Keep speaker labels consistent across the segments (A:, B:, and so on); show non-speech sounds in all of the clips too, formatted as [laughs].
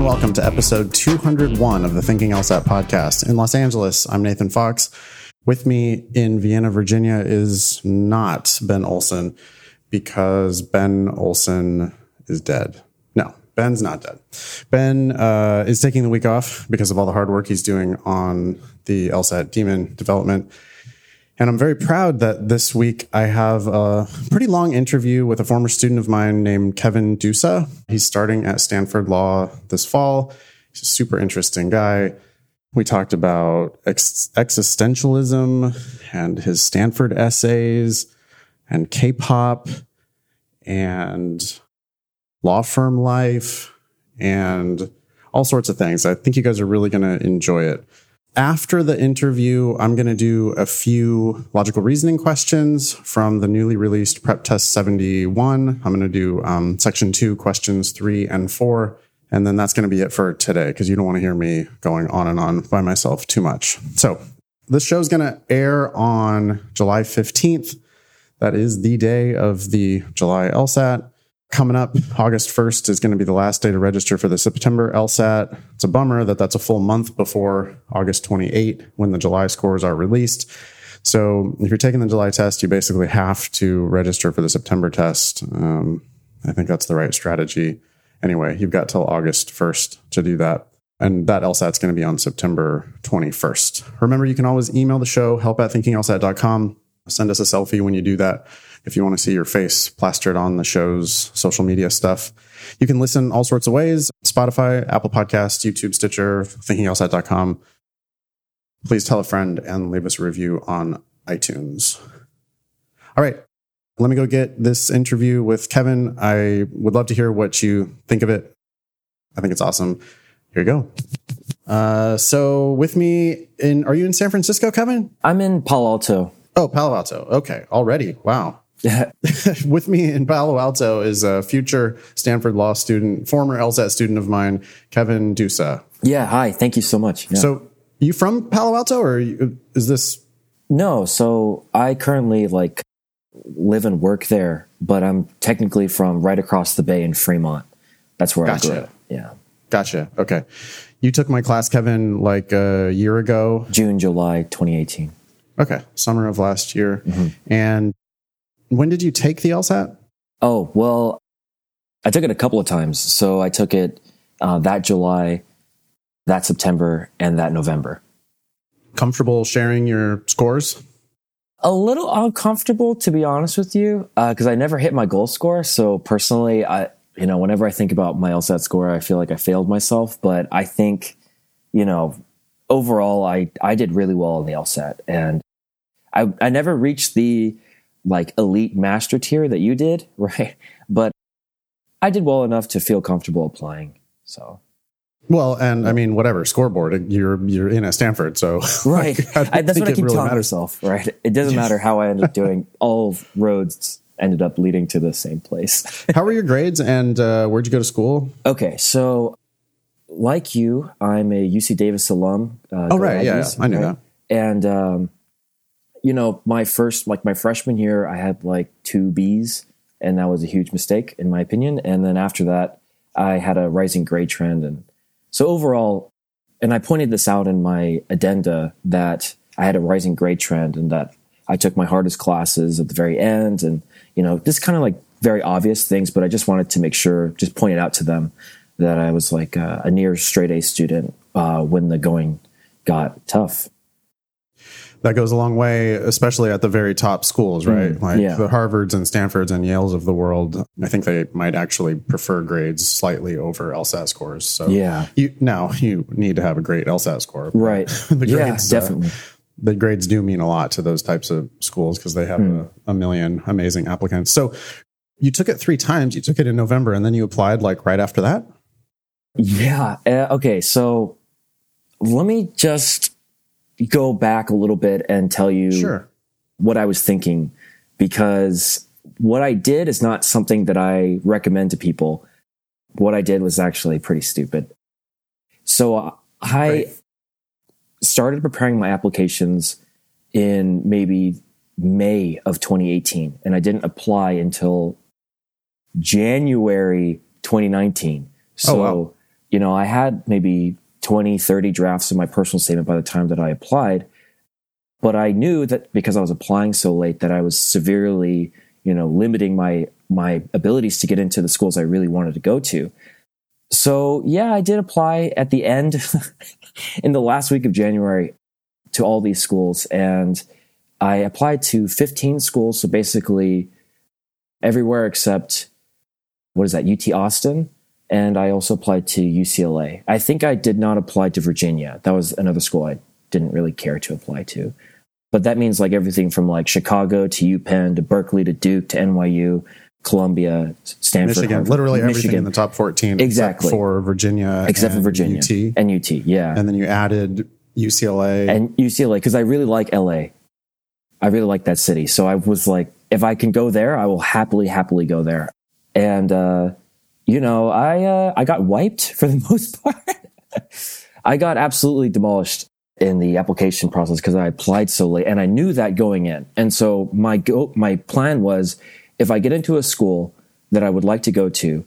A: and welcome to episode 201 of the Thinking LSAT podcast. In Los Angeles, I'm Nathan Fox. With me in Vienna, Virginia is not Ben Olson because Ben Olson is dead. No, Ben's not dead. Ben uh, is taking the week off because of all the hard work he's doing on the LSAT Demon development. And I'm very proud that this week I have a pretty long interview with a former student of mine named Kevin Dusa. He's starting at Stanford Law this fall. He's a super interesting guy. We talked about ex- existentialism and his Stanford essays and K pop and law firm life and all sorts of things. I think you guys are really going to enjoy it. After the interview, I'm going to do a few logical reasoning questions from the newly released Prep Test 71. I'm going to do um, section two, questions three and four. And then that's going to be it for today because you don't want to hear me going on and on by myself too much. So this show is going to air on July 15th. That is the day of the July LSAT. Coming up, August 1st is going to be the last day to register for the September LSAT. It's a bummer that that's a full month before August 28 when the July scores are released. So if you're taking the July test, you basically have to register for the September test. Um, I think that's the right strategy. Anyway, you've got till August 1st to do that. And that LSAT is going to be on September 21st. Remember, you can always email the show, help at thinkinglsat.com. Send us a selfie when you do that if you want to see your face plastered on the show's social media stuff. You can listen all sorts of ways Spotify, Apple Podcasts, YouTube, Stitcher, thinkinglsat.com. Please tell a friend and leave us a review on iTunes. All right. Let me go get this interview with Kevin. I would love to hear what you think of it. I think it's awesome. Here you go. Uh, so with me in, are you in San Francisco, Kevin?
B: I'm in Palo Alto.
A: Oh, Palo Alto. Okay. Already. Wow. [laughs] with me in Palo Alto is a future Stanford law student, former LSAT student of mine, Kevin Dusa.
B: Yeah. Hi. Thank you so much. Yeah.
A: So you from Palo Alto or you, is this?
B: No. So I currently like live and work there, but I'm technically from right across the bay in Fremont. That's where
A: Gotcha.
B: I grew up. Yeah.
A: Gotcha. Okay. You took my class, Kevin, like a year ago.
B: June, July 2018.
A: Okay. Summer of last year. Mm-hmm. And when did you take the LSAT?
B: Oh, well, I took it a couple of times. So I took it uh, that July, that September, and that November.
A: Comfortable sharing your scores?
B: A little uncomfortable, to be honest with you, because I never hit my goal score. So personally, I, you know, whenever I think about my LSAT score, I feel like I failed myself. But I think, you know, overall, I I did really well on the LSAT, and I I never reached the like elite master tier that you did, [laughs] right? But I did well enough to feel comfortable applying. So
A: Well, and I mean, whatever scoreboard, you're you're in at Stanford, so [laughs]
B: right,
A: I
B: I, that's what I
A: it
B: keep
A: really
B: telling
A: matters.
B: myself. Right, it doesn't [laughs] matter how I end up doing. All roads ended up leading to the same place.
A: How were your grades, and uh, where'd you go to school?
B: Okay, so like you, I'm a UC Davis alum. Uh,
A: Oh, right, yeah,
B: Aggies,
A: yeah, I knew that.
B: And um, you know, my first, like my freshman year, I had like two Bs, and that was a huge mistake in my opinion. And then after that, I had a rising grade trend, and so overall, and I pointed this out in my addenda that I had a rising grade trend, and that I took my hardest classes at the very end, and you know, just kind of like very obvious things, but I just wanted to make sure, just point it out to them that I was like a, a near straight A student uh, when the going got tough.
A: That goes a long way, especially at the very top schools, right? like
B: Mm, yeah.
A: the Harvards and Stanfords and Yales of the world. I think they might actually prefer grades slightly over LSAT scores. So
B: Yeah.
A: you now you need to have a great LSAT score, [laughs]
B: Right.
A: the
B: yeah,
A: grades, uh,
B: definitely.
A: the grades do mean a lot to those types of schools because they have
B: Hmm.
A: a, a million amazing applicants. So you took it three times. You took it in November, and then you applied like right after that.
B: Yeah. Uh, okay. So let me just go back a little bit and tell you what I was thinking because what I did is not something that I recommend to people. What I did was actually pretty stupid. So uh, I
A: Right.
B: started preparing my applications in maybe May of 2018, and I didn't apply until January 2019. So
A: Oh, wow.
B: you know, I had maybe 20, 30 drafts of my personal statement by the time that I applied. But I knew that because I was applying so late that I was severely, you know, limiting my my abilities to get into the schools I really wanted to go to. So yeah, I did apply at the end [laughs] in the last week of January to all these schools and I applied to 15 schools. So basically everywhere except what is that? UT Austin. And I also applied to UCLA. I think I did not apply to Virginia. That was another school I didn't really care to apply to. But that means like everything from like Chicago to UPenn to Berkeley to Duke to NYU Columbia, Stanford,
A: Michigan,
B: Harvard,
A: literally everything in the top 14
B: Exactly.
A: except for Virginia
B: except for Virginia
A: UT.
B: and UT. Yeah,
A: And then you added UCLA.
B: and UCLA because I really like LA. I really like that city. So I was like, if I can go there, I will happily, happily go there. And uh, you know, I uh, I got wiped for the [laughs] most part. I got absolutely demolished in the application process because I applied so late, and I knew that going in. And so my go my plan was, if I get into a school that I would like to go to,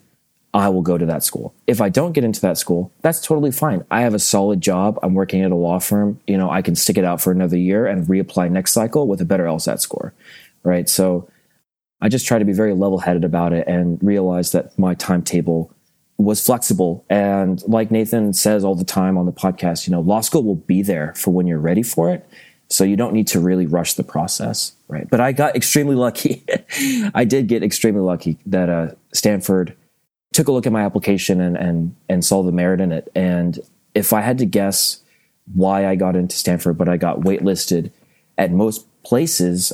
B: I will go to that school. If I don't get into that school, that's totally fine. I have a solid job. I'm working at a law firm. You know, I can stick it out for another year and reapply next cycle with a better LSAT score. Right. So I just try to be very level headed about it and realize that my timetable was flexible. And like Nathan says all the time on the podcast, you know, law school will be there for when you're ready for it. So you don't need to really rush the process. Right. But I got extremely lucky. [laughs] I did get extremely lucky that uh, Stanford took a look at my application and, and, and saw the merit in it. And if I had to guess why I got into Stanford, but I got waitlisted at most places,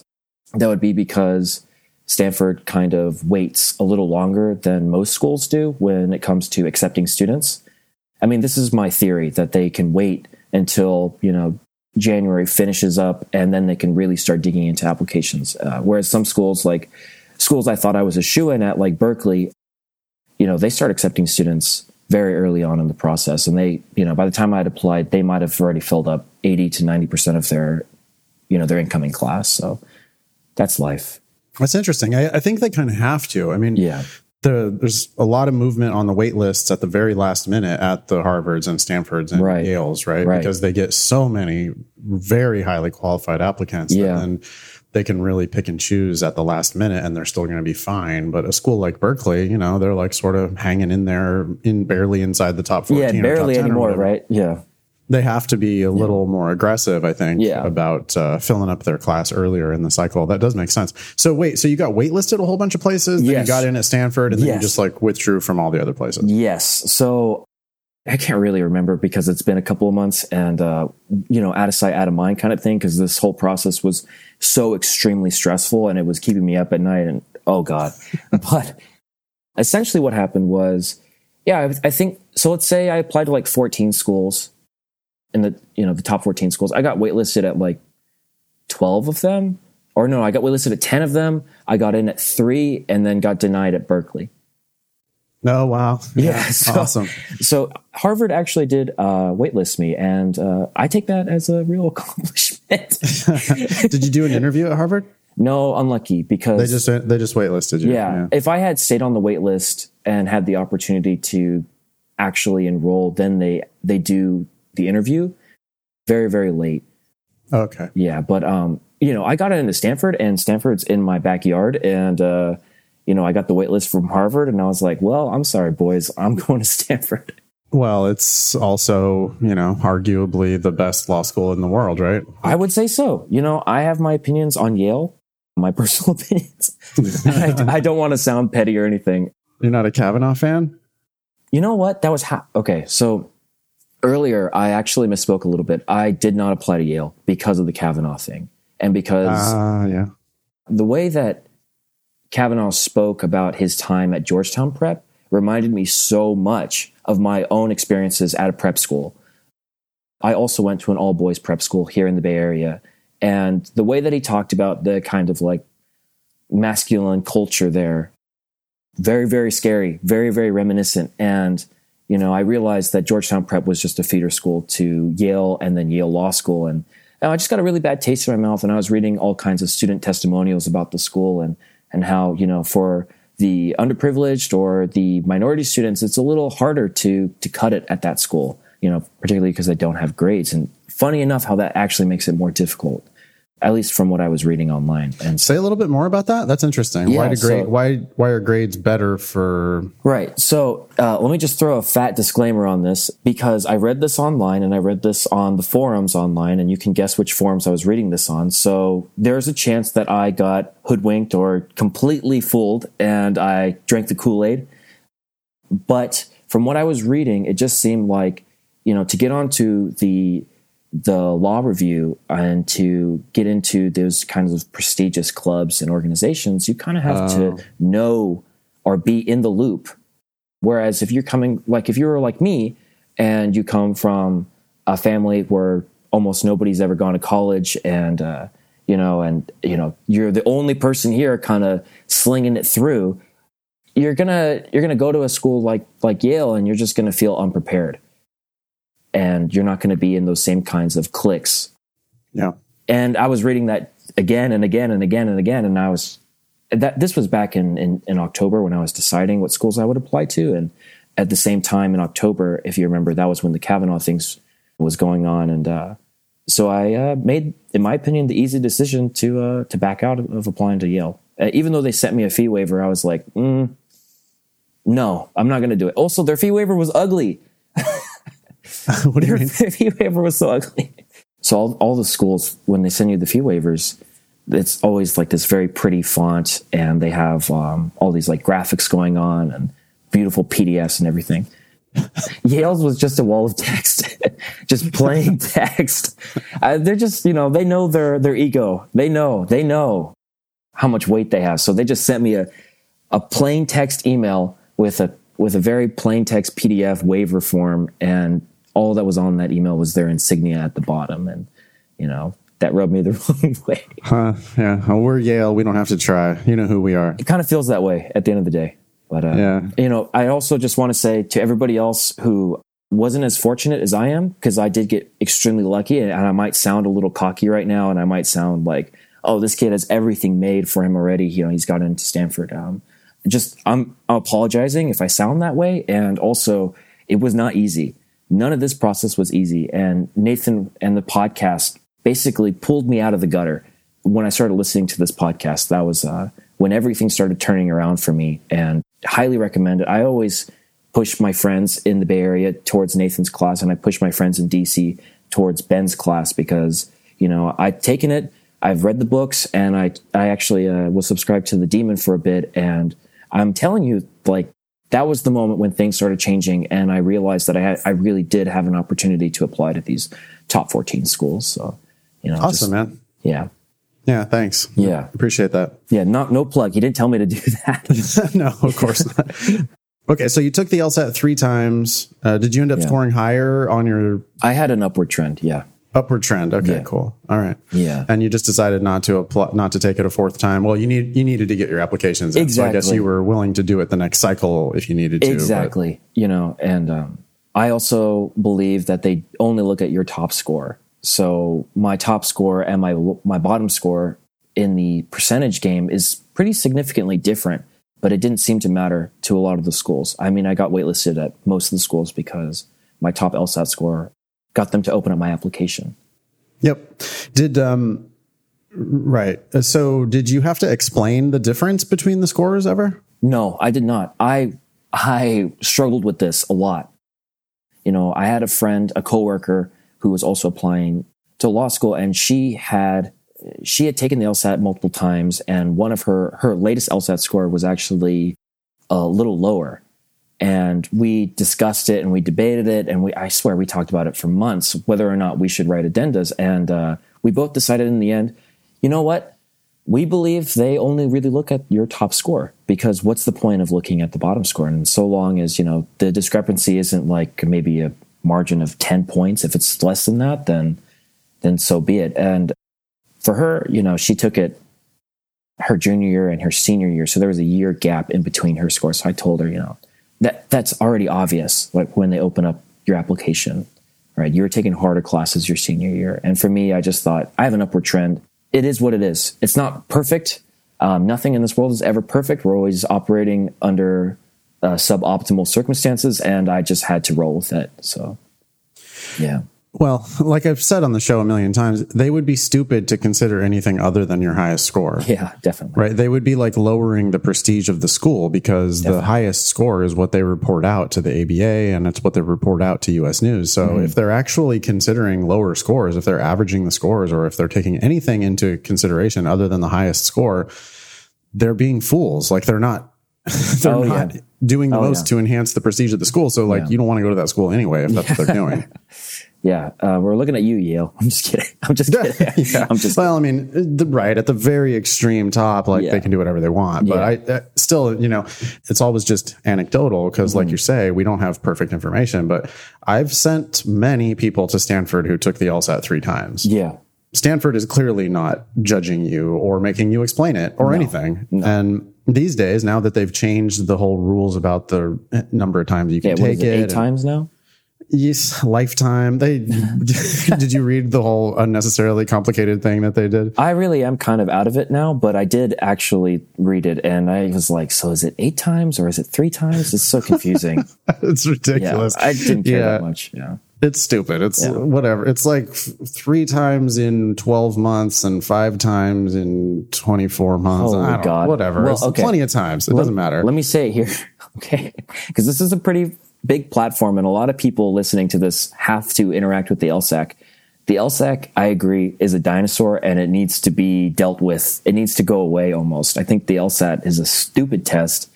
B: that would be because Stanford kind of waits a little longer than most schools do when it comes to accepting students. I mean, this is my theory that they can wait until, you know, January finishes up and then they can really start digging into applications. Uh, whereas some schools, like schools I thought I was a shoe in at, like Berkeley, you know, they start accepting students very early on in the process. And they, you know, by the time I had applied, they might have already filled up 80 to 90% of their, you know, their incoming class. So that's life.
A: That's interesting. I, I think they kind of have to. I mean,
B: Yeah.
A: the, there's a lot of movement on the wait lists at the very last minute at the Harvards and Stanfords and
B: Right.
A: Yales, right?
B: Right.
A: Because they get so many very highly qualified applicants
B: Yeah.
A: then they can really pick and choose at the last minute and they're still going to be fine. But a school like Berkeley, you know, they're like sort of hanging in there in barely inside the top 14
B: Yeah, barely
A: 10
B: anymore, right? Yeah.
A: They have to be a little more aggressive, I think,
B: Yeah.
A: about uh, filling up their class earlier in the cycle. That does make sense. So wait, so you got waitlisted a whole bunch of places, then you got in at Stanford, and then you just like withdrew from all the other places.
B: Yes. So I can't really remember because it's been a couple of months and, uh, you know, out of sight, out of mind kind of thing. Cause this whole process was so extremely stressful and it was keeping me up at night and oh God. [laughs] but essentially what happened was, yeah, I, I think, so let's say I applied to like 14 schools in the, you know, the top 14 schools. I got waitlisted at like 12 of them or no, I got waitlisted at 10 of them. I got in at three and then got denied at Berkeley.
A: Oh wow,
B: Yeah, [laughs] so-
A: awesome.
B: So Harvard actually did uh, waitlist me, and uh, I take that as a real [laughs] accomplishment. [laughs]
A: Did you do an interview at Harvard?
B: no, unlucky because
A: They just they just waitlisted you.
B: yeah, if I had stayed on the waitlist and had the opportunity to actually enroll, then they they do the interview very very late.
A: Okay.
B: Yeah, but um, you know, I got into Stanford, and Stanford's in my backyard, and uh, you know, I got the waitlist from Harvard, and I was like, well, I'm sorry, boys, I'm [laughs] going to Stanford.
A: Well, it's also you know arguably the best law school in the world, right?
B: I would say so. You know, I have my opinions on Yale, my [laughs] personal opinions. I, I don't want to sound petty or anything.
A: You're not a Kavanaugh fan?
B: You know what? That was ha- okay. So earlier, I actually misspoke a little bit. I did not apply to Yale because of the Kavanaugh thing, and because
A: Ah, yeah.
B: the way that Kavanaugh spoke about his time at Georgetown Prep reminded me so much of my own experiences at a prep school. I also went to an all boys prep school here in the Bay Area. And the way that he talked about the kind of like masculine culture there, very, very scary, very, very reminiscent. And, you know, I realized that Georgetown Prep was just a feeder school to Yale and then Yale Law School. And I just got a really bad taste in my mouth. And I was reading all kinds of student testimonials about the school and, and how, you know, for the underprivileged or the minority students, it's a little harder to to cut it at that school. You know, particularly because they don't have grades. And funny enough, how that actually makes it more difficult at least from what I was reading online. And
A: say a little bit more about that. That's interesting.
B: Yeah,
A: why do grade?
B: so-
A: why why are grades better for?
B: right, so uh, let me just throw a fat disclaimer on this because I read this online and I read this on the forums online, and you can guess which forums I was reading this on. So there's a chance that I got hoodwinked or completely fooled, and I drank the Kool Aid. But from what I was reading, it just seemed like you know to get onto the the law review and to get into those kinds of prestigious clubs and organizations, you kind of have to know or be in the loop. Whereas if you're coming, like if you're like me and you come from a family where almost nobody's ever gone to college and, uh, you know, and, you know, you're the only person here kind of slinging it through, you're gonna, you're gonna go to a school like, like Yale and you're just gonna feel unprepared and you're not going to be in those same kinds of clicks.
A: Yeah.
B: And I was reading that again and again and again and again, and I was that this was back in, in in October when I was deciding what schools I would apply to, and at the same time in October, if you remember, that was when the Kavanaugh things was going on, and uh, so I uh, made, in my opinion, the easy decision to uh, to back out of, applying to Yale. Uh, even though they sent me a fee waiver, I was like, mm, no, I'm not going to do it. Also, their fee waiver was ugly. [laughs]
A: what do you
B: Their
A: mean? [laughs]
B: fee waiver was so ugly. So all, all the schools, when they send you the fee waivers, it's always like this very pretty font, and they have um, all these like graphics going on and beautiful PDFs and everything. [laughs] Yale's was just a wall of text, just plain text. Uh, they're just, you know, they know their their ego. They know, they know how much weight they have. So they just sent me a a plain text email with a with a very plain text PDF waiver form, and all that was on that email was their insignia at the bottom, and you know that rubbed me the [laughs] wrong way.
A: Huh, yeah. Well, we're Yale. We don't have to try. You know who we are.
B: It kind of feels that way at the end of the day. But uh,
A: Yeah.
B: you know, I also just want to say to everybody else who wasn't as fortunate as I am, because I did get extremely lucky, and I might sound a little cocky right now, and I might sound like, "Oh, this kid has everything made for him already." You know, he's got into Stanford. Um, just I'm apologizing if I sound that way, and also it was not easy. None of this process was easy, and Nathan and the podcast basically pulled me out of the gutter when I started listening to this podcast. That was uh, when everything started turning around for me, and highly recommend it. I always push my friends in the Bay Area towards Nathan's class, and I push my friends in DC towards Ben's class because you know I've taken it, I've read the books, and I I actually uh, was subscribed to the Demon for a bit, and I'm telling you, like that was the moment when things started changing, and I realized that I had I really did have an opportunity to apply to these top 14 schools. So you know,
A: Awesome,
B: just-
A: man.
B: yeah,
A: Yeah. Thanks.
B: Yeah.
A: Appreciate that.
B: yeah. Not no plug. He didn't tell me to do that. [laughs] [laughs]
A: no, of course not. Okay, so you took the LSAT three times. Uh, did you end up
B: Yeah.
A: scoring higher on your
B: I had an upward trend. Yeah,
A: upward trend? Okay,
B: Yeah.
A: cool. All right.
B: yeah.
A: And you just decided not to apply, not to take it a fourth time. Well, you need you needed to get your applications in. So I guess you were willing to do it the next cycle if you needed to. but-
B: exactly you know and um, i also believe that they only look at your top score so my top score and my my bottom score in the percentage game is pretty significantly different but it didn't seem to matter to a lot of the schools i mean i got waitlisted at most of the schools because my top lsat score got them to open up my application
A: Yep. Did um right. So did you have to explain the difference between the scores ever?
B: No, I did not. I I struggled with this a lot. You know, I had a friend, a coworker who was also applying to law school and she had she had taken the LSAT multiple times and one of her her latest LSAT score was actually a little lower. And we discussed it and we debated it and we I swear we talked about it for months whether or not we should write addendas and uh, we both decided in the end, you know what? we believe they only really look at your top score because what's the point of looking at the bottom score? And so long as you know the discrepancy isn't like maybe a margin of 10 points if it's less than that then then so be it. And for her you know she took it her junior year and her senior year so there was a year gap in between her scores. So i told her you know that that's already obvious like when they open up your application right you're taking harder classes your senior year and for me i just thought i have an upward trend it is what it is. It's not perfect, Um, nothing in this world is ever perfect. We're always operating under uh, suboptimal circumstances, and I just had to roll with it. So, yeah.
A: Well, [laughs] like I've said on the show a million times, they would be stupid to consider anything other than your highest score. [laughs]
B: Yeah, definitely.
A: Right. They would be like lowering the prestige of the school because definitely. the highest score is what they report out to the ABA and it's what they report out to US News. So mm-hmm. if they're actually considering lower scores, if they're averaging the scores or if they're taking anything into consideration other than the highest score, they're being fools. Like they're not [laughs] they're oh, not yeah. doing the oh, most yeah. to enhance the prestige of the school. So like yeah. you don't want to go to that school anyway if that's what they're doing. [laughs]
B: Yeah, uh, we're looking at you, Yale. [laughs] I'm just kidding. I'm just kidding.
A: yeah. I'm just well. I mean, the, right at the very extreme top, like yeah. they can do whatever they want. But yeah. I uh, still, you know, it's always just anecdotal because, mm-hmm. like you say, we don't have perfect information. But I've sent many people to Stanford who took the LSAT three times.
B: Yeah,
A: Stanford is clearly not judging you or making you explain it or no. anything. No. And these days, now that they've changed the whole rules about the eh, number of times you can yeah, take it,
B: eight times now.
A: Yes, lifetime. They [laughs] did you read the whole unnecessarily complicated thing that they did?
B: I really am kind of out of it now, but I did actually read it, and I was like, "So is it eight times or is it three times?" It's so confusing. [laughs]
A: it's ridiculous.
B: Yeah, I didn't care yeah. that much. Yeah.
A: It's stupid. It's yeah. whatever. It's like f- three times in 12 months and five times in 24 months. Oh, my God. Whatever. Well, okay. plenty of times. It let, doesn't matter.
B: Let me say it here. [laughs] Okay. Because this is a pretty big platform, and a lot of people listening to this have to interact with the LSAC. The LSAC, I agree, is a dinosaur and it needs to be dealt with. It needs to go away almost. I think the LSAT is a stupid test.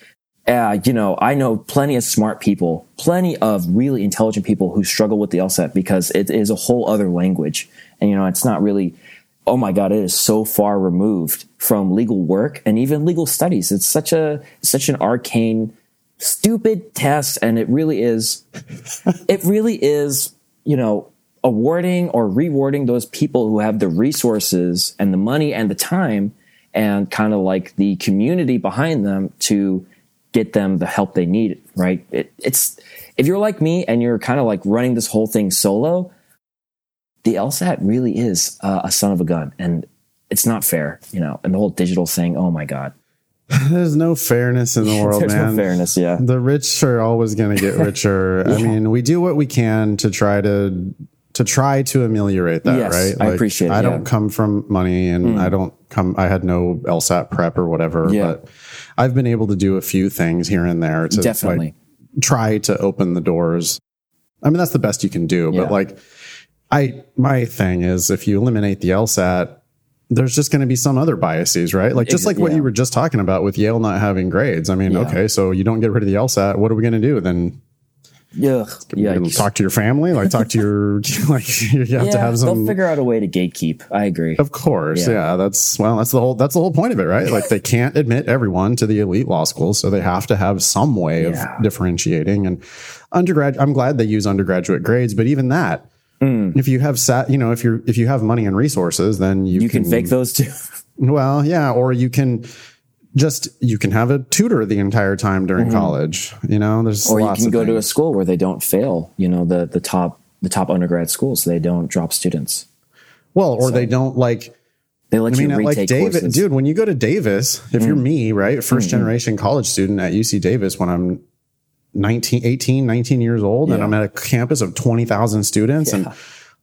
B: Uh, you know, I know plenty of smart people, plenty of really intelligent people who struggle with the LSAT because it is a whole other language. And, you know, it's not really, oh my God, it is so far removed from legal work and even legal studies. It's such a, such an arcane stupid test and it really is it really is you know awarding or rewarding those people who have the resources and the money and the time and kind of like the community behind them to get them the help they need right it, it's if you're like me and you're kind of like running this whole thing solo the lsat really is uh, a son of a gun and it's not fair you know and the whole digital thing oh my god [laughs]
A: There's no fairness in the [laughs] world,
B: There's
A: man.
B: No fairness, yeah.
A: The rich are always going to get [laughs] richer. yeah. I mean, we do what we can to try to to try to ameliorate that,
B: yes,
A: right?
B: Like, I appreciate it. I
A: don't come from money and mm. I don't come, I had no LSAT prep or whatever, yeah. but I've been able to do a few things here and there to
B: Definitely.
A: Like, try to open the doors. I mean, that's the best you can do, yeah. but like, I, my thing is if you eliminate the LSAT, there's just going to be some other biases, right? Like just like what you were just talking about with Yale not having grades. I mean, yeah. okay, so you don't get rid of the LSAT. What are we going to do then?
B: Yeah, yeah.
A: Talk to your family, like talk to your [laughs] [laughs] like. You have yeah, to have some.
B: They'll figure out a way to gatekeep. I agree.
A: Of course, yeah. yeah. That's well, that's the whole that's the whole point of it, right? Like they [laughs] can't admit everyone to the elite law schools, so they have to have some way of differentiating. And undergrad, I'm glad they use undergraduate grades, but even that, Mm. If you have sat, you know, if you're if you have money and resources, then you
B: you can, can fake those too.
A: well, yeah, or you can just you can have a tutor the entire time during mm-hmm. college. You know, there's
B: or you can go
A: things.
B: to a school where they don't fail. You know, the the top the top undergrad schools they don't drop students.
A: Well, or so. they don't like.
B: They let I mean, you retake
A: like Davis,
B: courses.
A: dude. When you go to Davis, if mm. you're me, right, 1st mm-hmm. generation college student at UC Davis, when I'm 19, 18, 19 years old yeah. and I'm at a campus of 20,000 students yeah. and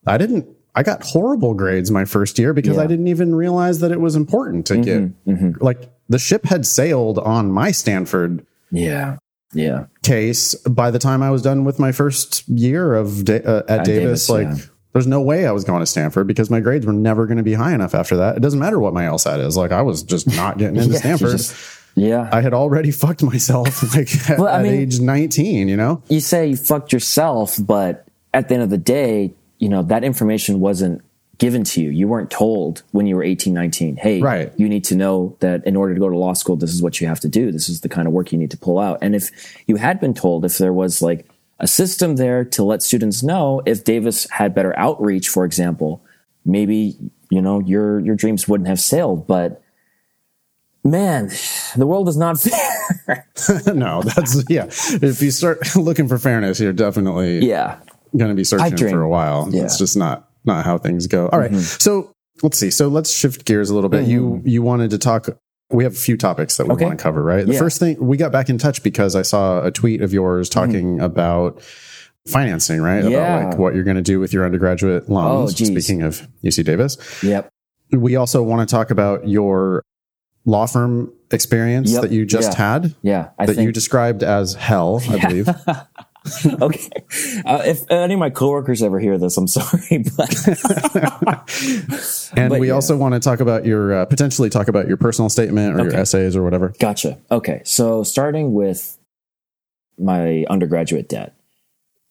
A: I didn't, I got horrible grades my first year because yeah. I didn't even realize that it was important to mm-hmm, get mm-hmm. like the ship had sailed on my Stanford.
B: Yeah. Yeah.
A: Case by the time I was done with my first year of da- uh, at, at, Davis, Davis like there's no way I was going to Stanford because my grades were never going to be high enough after that. It doesn't matter what my LSAT is. Like I was just not getting [laughs] into Stanford. Just,
B: yeah.
A: I had already fucked myself [laughs] like at, well, I mean, age 19, you know?
B: You say you fucked yourself, but at the end of the day, you know, that information wasn't given to you. You weren't told when you were 18, 19, hey,
A: right.
B: you need to know that in order to go to law school, this is what you have to do. This is the kind of work you need to pull out. And if you had been told, if there was like a system there to let students know, if Davis had better outreach, for example, maybe, you know, your, your dreams wouldn't have sailed. But man, the world is not [laughs] fair. [laughs]
A: no, that's yeah. If you start [laughs] looking for fairness, you're definitely
B: yeah
A: going to be searching for a while. Yeah. It's just not not how things go. All right, mm-hmm. so let's see. So let's shift gears a little bit. Mm-hmm. You you wanted to talk we have a few topics that we
B: Okay.
A: want to cover, right? The
B: Yeah.
A: first thing we got back in touch because I saw a tweet of yours talking about financing, right?
B: Mm-hmm. Yeah.
A: About like what you're going to do with your undergraduate loans.
B: Oh.
A: Speaking of UC Davis,
B: Yep.
A: we also want to talk about your law firm experience
B: Yep.
A: that you just
B: Yeah.
A: had
B: Yeah. I
A: that
B: think
A: you described as hell, I believe. [laughs] [laughs]
B: okay. Uh, if any of my coworkers ever hear this, I'm sorry, [laughs] but
A: And
B: But
A: we
B: yeah.
A: also want to talk about your uh, potentially talk about your personal statement or your essays or whatever.
B: Gotcha. Okay. So starting with my undergraduate debt.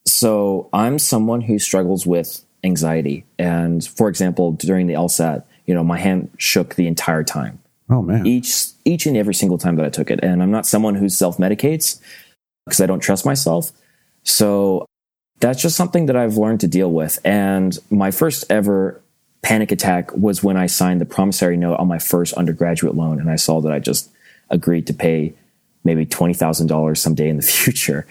B: So I'm someone who struggles with anxiety. And for example, during the LSAT, you know, my hand shook the entire time.
A: Oh man.
B: Each each and every single time that I took it. And I'm not someone who self-medicates because I don't trust myself. So that's just something that I've learned to deal with. And my first ever panic attack was when I signed the promissory note on my first undergraduate loan and I saw that I just agreed to pay maybe $20,000 someday in the [laughs] future.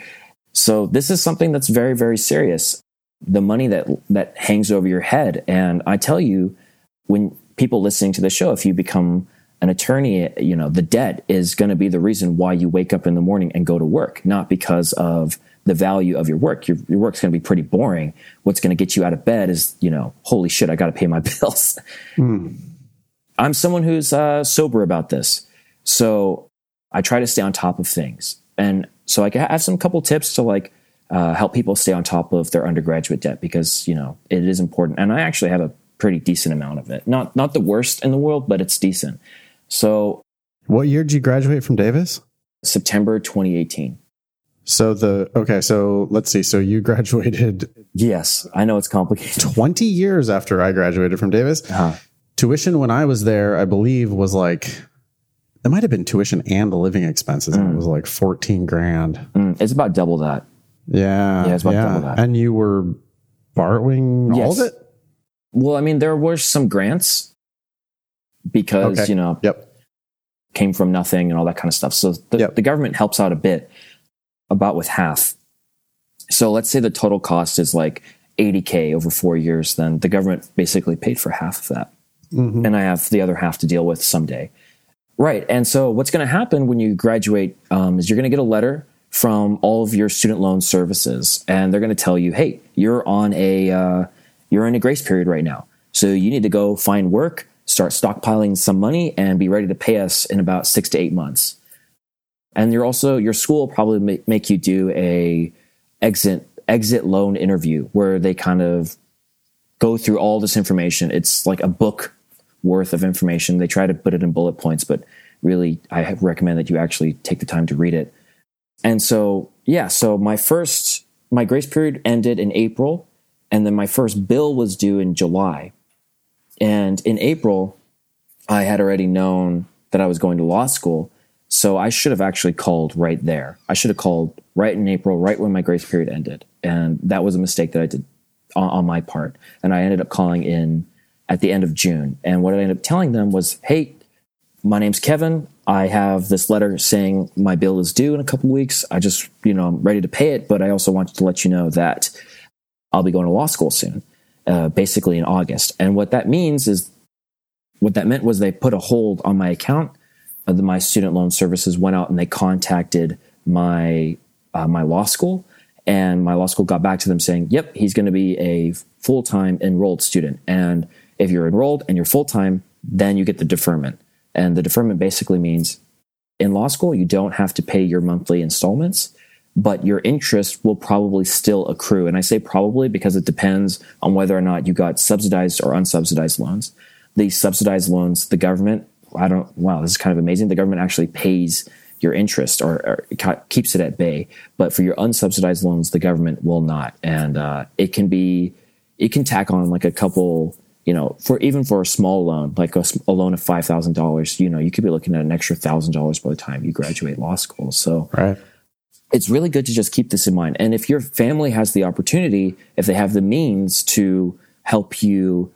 B: So this is something that's very, very serious. The money that, that hangs over your head. And I tell you, when people listening to the show, if you become an attorney, you know, the debt is going to be the reason why you wake up in the morning and go to work, not because of the value of your work. Your, your work's going to be pretty boring. What's going to get you out of bed is, you know, holy shit, I got to pay my [laughs] bills. I'm someone who's uh, sober about this. So I try to stay on top of things. And so I have some couple tips to like uh, help people stay on top of their undergraduate debt because, you know, it is important. And I actually have a pretty decent amount of it. Not not the worst in the world, but it's decent. So
A: What year did you graduate from Davis?
B: September 2018.
A: So the okay, so let's see. So you [laughs] graduated
B: Yes, I know it's complicated.
A: 20 years after I graduated from Davis.
B: Uh-huh.
A: Tuition when I was there, I believe, was like it might have been tuition and the living expenses. and It was like 14 grand.
B: Mm, it's about double that.
A: Yeah.
B: Yeah, it's about double that.
A: And you were borrowing all of it?
B: Well, I mean, there were some grants because,
A: Okay.
B: you know,
A: Yep.
B: came from nothing and all that kind of stuff. So the,
A: Yep.
B: the government helps out a bit, about with half. So let's say the total cost is like 80K over four years, then the government basically paid for half of that.
A: Mhm.
B: And I have the other half to deal with someday. Right. And so what's going to happen when you graduate um, is you're going to get a letter from all of your student loan services, and they're going to tell you, hey, you're on a uh, you're in a grace period right now, so you need to go find work, start stockpiling some money, and be ready to pay us in about six to eight months. And you're also your school will probably make, make you do a exit exit loan interview where they kind of go through all this information. It's like a book worth of information. They try to put it in bullet points, but really, I recommend that you actually take the time to read it. And so, yeah, so my first, my grace period ended in April, and then my first bill was due in July. And in April, I had already known that I was going to law school. So I should have actually called right there. I should have called right in April, right when my grace period ended. And that was a mistake that I did on, on my part. And I ended up calling in at the end of June. And what I ended up telling them was, hey, my name's Kevin. I have this letter saying my bill is due in a couple weeks. I just, you know, I'm ready to pay it, but I also wanted to let you know that I'll be going to law school soon, uh, basically in August. And what that means is, what that meant was they put a hold on my account. Uh, the, my student loan services went out and they contacted my uh, my law school, and my law school got back to them saying, "Yep, he's going to be a full time enrolled student, and if you're enrolled and you're full time, then you get the deferment." And the deferment basically means in law school, you don't have to pay your monthly installments, but your interest will probably still accrue. And I say probably because it depends on whether or not you got subsidized or unsubsidized loans. These subsidized loans, the government, I don't, wow, this is kind of amazing. The government actually pays your interest or, or keeps it at bay. But for your unsubsidized loans, the government will not. And uh, it can be, it can tack on like a couple you know, for even for a small loan, like a loan of five thousand dollars, you know, you could be looking at an extra thousand dollars by the time you graduate law school. So
A: Right.
B: it's really good to just keep this in mind. And if your family has the opportunity, if they have the means to help you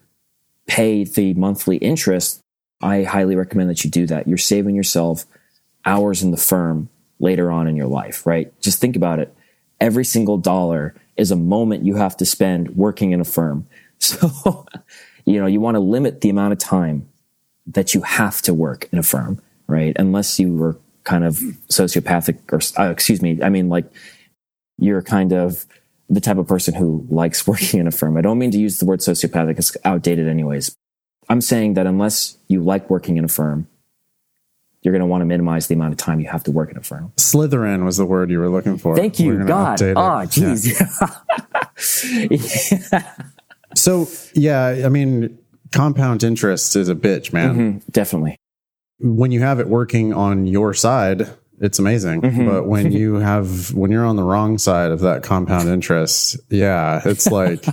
B: pay the monthly interest, I highly recommend that you do that. You're saving yourself hours in the firm later on in your life, right? Just think about it. Every single dollar is a moment you have to spend working in a firm. [laughs] So, you know, you want to limit the amount of time that you have to work in a firm right? Unless you were kind of sociopathic or, uh, excuse me, I mean, like you're kind of the type of person who likes [laughs] working in a firm. I don't mean to use the word sociopathic, it's outdated anyways. I'm saying that unless you like working in a firm, you're going to want to minimize the amount of time you have to work in a firm.
A: Slytherin was the word you were looking for.
B: Thank you, God. Oh, jeez. Yeah. [laughs] [laughs]
A: So yeah, I mean, compound interest is a bitch, man.
B: Mhm, definitely.
A: When you have it working on your side, it's amazing.
B: Mm-hmm.
A: But when [laughs] you have when you're on the wrong side of that compound interest, yeah, it's like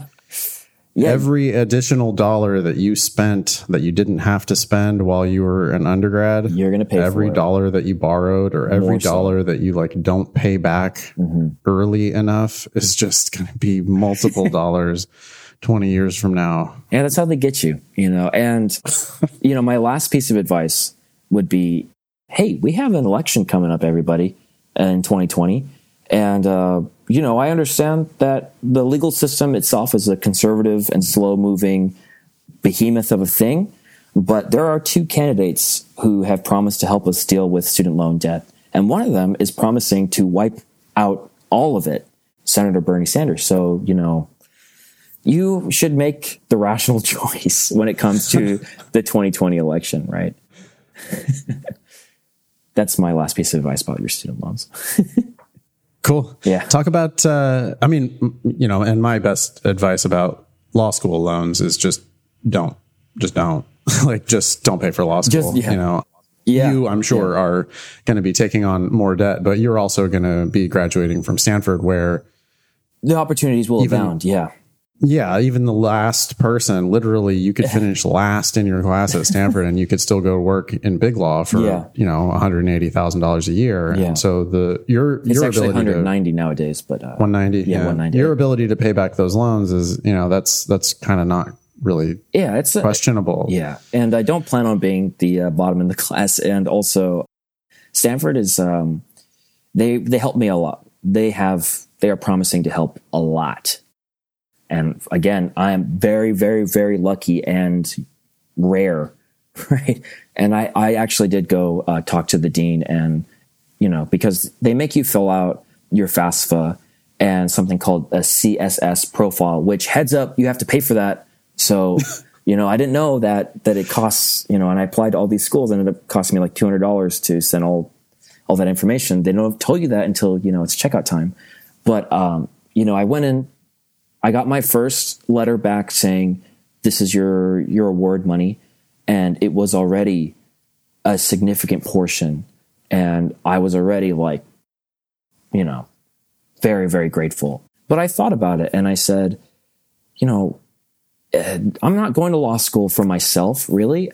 B: Yeah.
A: every additional dollar that you spent that you didn't have to spend while you were an undergrad,
B: You're going to pay
A: every dollar that you borrowed or every
B: More so.
A: dollar that you like don't pay back
B: Mhm.
A: early enough is just going to be multiple [laughs] dollars 20 years from now.
B: Yeah, that's how they get you, you know. And [laughs] you know, my last piece of advice would be, hey, we have an election coming up, everybody, in 2020, and uh, you know, I understand that the legal system itself is a conservative and slow-moving behemoth of a thing, but there are two candidates who have promised to help us deal with student loan debt, and one of them is promising to wipe out all of it, Senator Bernie Sanders. So, you know, you should make the rational [laughs] choice when it comes to the 2020 election, right? [laughs] That's my last piece of advice about your student loans. [laughs]
A: Cool.
B: Yeah.
A: Talk about, uh, I mean, you know, and my best advice about law school loans is just don't, just don't. [laughs] like, just don't pay for law school.
B: Just- yeah.
A: You know,
B: Yeah.
A: you, I'm sure, are going to be taking on more debt, but you're also going to be graduating from Stanford, where,
B: The opportunities will abound. Yeah.
A: Yeah, even the last person, literally, you could [laughs] finish last in your class at Stanford and you could still go work in big law for,
B: Yeah.
A: you know, $180,000 a year.
B: Yeah.
A: And so the, your,
B: It's
A: your
B: actually
A: ability to,
B: 190 nowadays, but uh,
A: 190
B: Yeah, 190.
A: your ability to pay back those loans is you know that's that's kind of not really
B: yeah, it's a,
A: questionable
B: Yeah, and I don't plan on being the uh, bottom in the [laughs] class. And also, Stanford is um, they they help me a lot. They have they are promising to help a lot. And again, I am very very very lucky and rare, [laughs] right? And I I actually did go uh, talk to the dean, and you know because they make you fill out your FAFSA and something called a CSS profile, which heads up you have to pay for that. So, [laughs] you know, I didn't know that that it costs, you know, and I applied to all these schools and it ended up costing me like two hundred dollars to send all all that information. They don't have told you that until, you know, it's checkout time. But um, you know, I went in, I got my first letter back saying, This is your your award money, and it was already a significant portion. And I was already like, you know, very, very grateful. But I thought about it and I said, you know, I'm not going to law school for myself, really.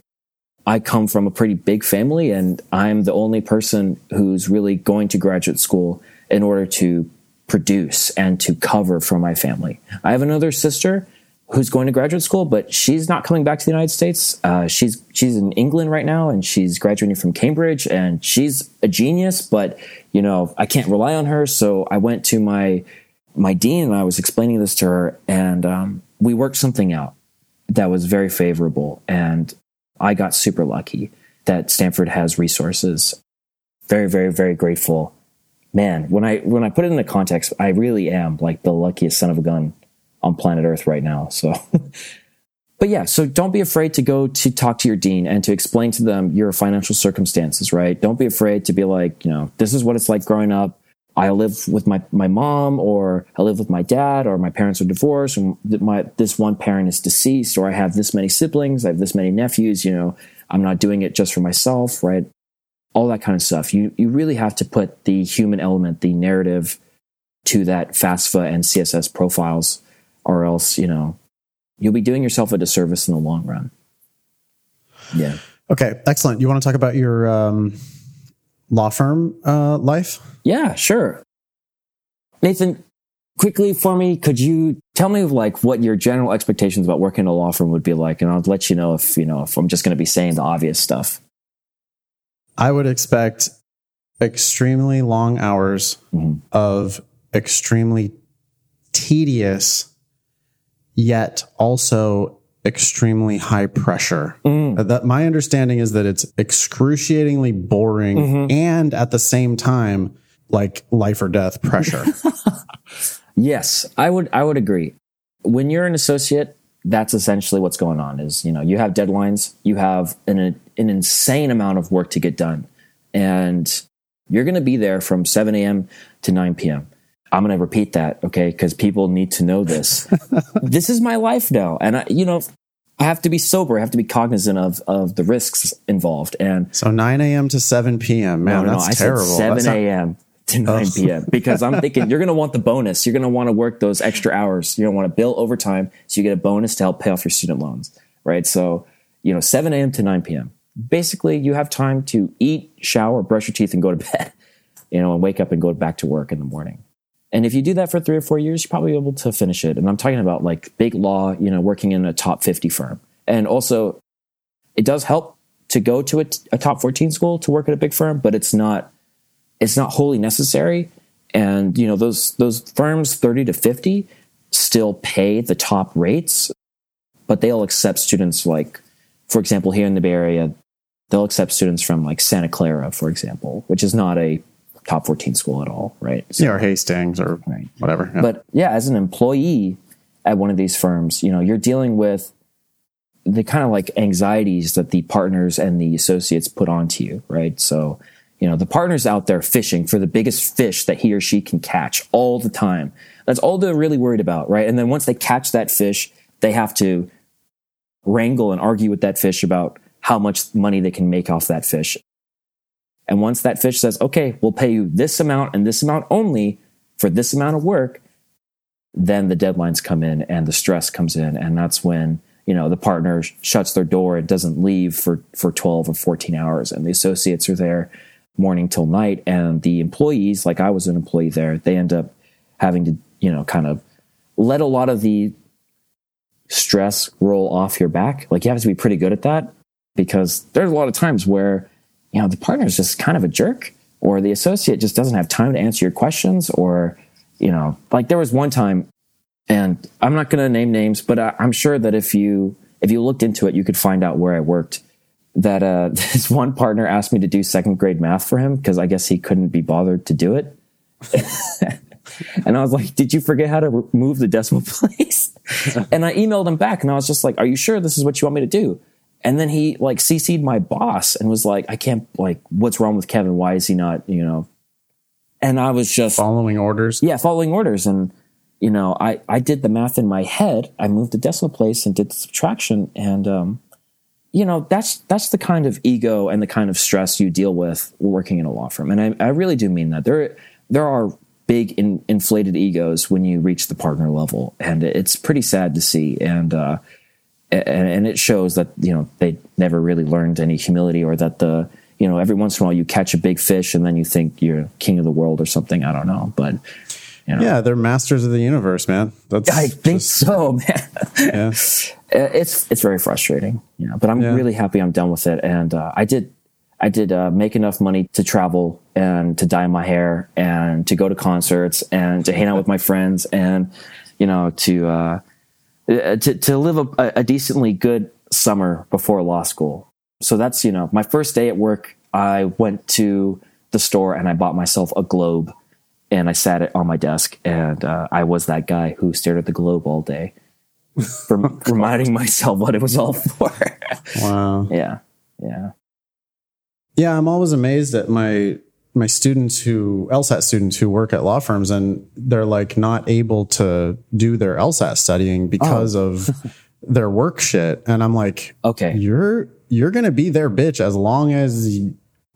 B: I come from a pretty big family, and I'm the only person who's really going to graduate school in order to produce and to cover for my family. I have another sister who's going to graduate school, but she's not coming back to the United States. Uh, she's she's in England right now, and she's graduating from Cambridge, and she's a genius. But you know, I can't rely on her, so I went to my my dean and I was explaining this to her, and um, we worked something out that was very favorable. And I got super lucky that Stanford has resources. Very, very, very grateful. Man, when I when I put it in into context, I really am like the luckiest son of a gun on planet Earth right now. So, [laughs] but yeah, so don't be afraid to go to talk to your dean and to explain to them your financial circumstances. Right? Don't be afraid to be like, you know, this is what it's like growing up. I live with my, my mom or I live with my dad or my parents are divorced and my, this one parent is deceased or I have this many siblings, I have this many nephews, you know, I'm not doing it just for myself, right? All that kind of stuff. You, you really have to put the human element, the narrative to that FAFSA and CSS profiles or else, you know, you'll be doing yourself a disservice in the long run. Yeah.
A: okay excellent you want to talk about your um, law firm uh, life
B: Yeah, sure. Nathan, quickly for me, could you tell me like what your general expectations about working in a law firm would be like, and I'll let you know if you know if I'm just going to be saying the obvious stuff.
A: I would expect extremely long hours
B: Mhm.
A: of extremely tedious yet also extremely high pressure.
B: Mm.
A: That my understanding is that it's excruciatingly boring
B: Mm-hmm.
A: and at the same time like life or death pressure. [laughs]
B: Yes, I would I would agree. When you're an associate, that's essentially what's going on is, you know, you have deadlines, you have an an insane amount of work to get done. And you're going to be there from 7 a.m. to 9 p.m. I'm going to repeat that, okay? Because people need to know this. [laughs] this is my life now. And, I, you know, I have to be sober. I have to be cognizant of, of the risks involved. And
A: so 9 a.m. to 7 p.m. Man,
B: no, no,
A: that's
B: I
A: terrible.
B: said 7
A: That's not-
B: a.m. to 9 p.m. [laughs] because I'm thinking you're going to want the bonus. You're going to want to work those extra hours. You're going to want to bill overtime so you get a bonus to help pay off your student loans, right? So, you know, 7 a.m. to 9 p.m. Basically, you have time to eat, shower, brush your teeth, and go to [laughs] bed, you know, and wake up and go back to work in the morning. And if you do that for three or four years, you're probably able to finish it. And I'm talking about like big law, you know, working in a top 50 firm. And also, it does help to go to a, a top 14 school to work at a big firm, but it's not it's not wholly necessary. And you know those those firms 30 to 50 still pay the top rates, but they'll accept students like, for example, here in the Bay Area, they'll accept students from like Santa Clara, for example, which is not a top 14 school at all, right? So-
A: yeah, or Hastings or
B: Right.
A: whatever. Yeah.
B: but yeah, as an employee at one of these firms, you know, you're dealing with the kind of like anxieties that the partners and the associates put onto you, right? So, you know, the partner's out there fishing for the biggest fish that he or she can catch all the time. That's all they're really worried about, right? And then once they catch that fish, they have to wrangle and argue with that fish about how much money they can make off that fish. And once that fish says, okay, we'll pay you this amount and this amount only for this amount of work, then the deadlines come in and the stress comes in. And that's when, you know, the partner shuts their door and doesn't leave for, for 12 or 14 hours. And the associates are there morning till night. And the employees, like I was an employee there, they end up having to, you know, kind of let a lot of the stress roll off your back. Like you have to be pretty good at that because there's a lot of times where, you know, the partner is just kind of a jerk or the associate just doesn't have time to answer your questions or, you know, like there was one time and I'm not going to name names, but I, I'm sure that if you, if you looked into it, you could find out where I worked that, uh, [laughs] this one partner asked me to do second grade math for him because I guess he couldn't be bothered to do it. [laughs] and I was like, did you forget how to move the decimal [laughs] place? and I emailed him back and I was just like, are you sure this is what you want me to do? And then he like CC'd my boss and was like, I can't like, what's wrong with Kevin? Why is he not, you know? And I was just,
A: Following orders.
B: yeah, following orders. And, you know, I, I did the math in my head. I moved the decimal place and did the subtraction. And, um, you know, that's, that's the kind of ego and the kind of stress you deal with working in a law firm. And I, I really do mean that there, there are big in, inflated egos when you reach the partner level. And it's pretty sad to see. And, uh, and, and it shows that, you know, they never really learned any humility or that the, you know, every once in a while you catch a big fish and then you think you're king of the world or something. I don't know, but you know,
A: Yeah, they're masters of the universe, man. That's
B: I think
A: just-
B: so, [laughs] man.
A: yeah.
B: it's it's very frustrating, you know. But I'm
A: Yeah.
B: really happy I'm done with it, and uh, I did I did uh, make enough money to travel and to dye my hair and to go to concerts and to hang out with my friends and you know to uh, uh, to to live a, a decently good summer before law school. So that's you know my first day at work. I went to the store and I bought myself a globe and I sat it on my desk and uh, I was that guy who stared at the globe all day, [laughs] rem- reminding myself what it was all for.
A: Wow. [laughs]
B: yeah, yeah,
A: Yeah, I'm always amazed at my my students who LSAT students who work at law firms and they're like not able to do their LSAT studying because
B: Oh.
A: of [laughs] their work shit. And I'm like,
B: okay,
A: you're you're gonna be their bitch as long as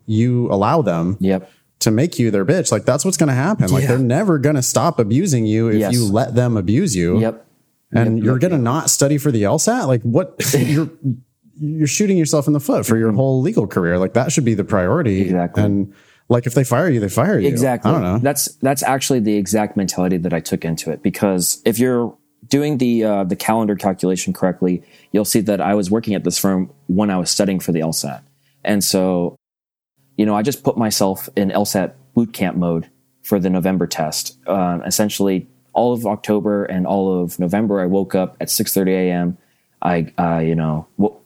A: you allow them
B: yep,
A: to make you their bitch. Like that's what's gonna happen. Like
B: Yeah.
A: they're never gonna stop abusing you if
B: Yes.
A: you let them abuse you.
B: yep,
A: And
B: Yep,
A: you're
B: yep,
A: gonna not study for the LSAT? Like what [laughs] you're you're shooting yourself in the foot for your whole legal career. Like that should be the priority.
B: Mm-hmm. Exactly.
A: And like if they fire you, they fire you.
B: exactly.
A: I don't know.
B: That's that's actually the exact mentality that I took into it because if you're doing the uh, the calendar calculation correctly, you'll see that I was working at this firm when I was studying for the LSAT, and so you know I just put myself in LSAT boot camp mode for the November test. Um, essentially, all of October and all of November, I woke up at 6:30 a.m. I, uh, you know, w-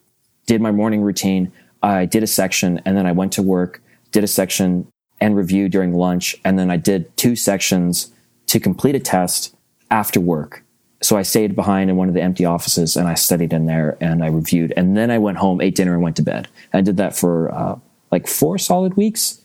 B: did my morning routine. I did a section and then I went to work, did a section and review during lunch. And then I did two sections to complete a test after work. So I stayed behind in one of the empty offices and I studied in there and I reviewed. And then I went home, ate dinner, and went to bed. I did that for uh, like four solid weeks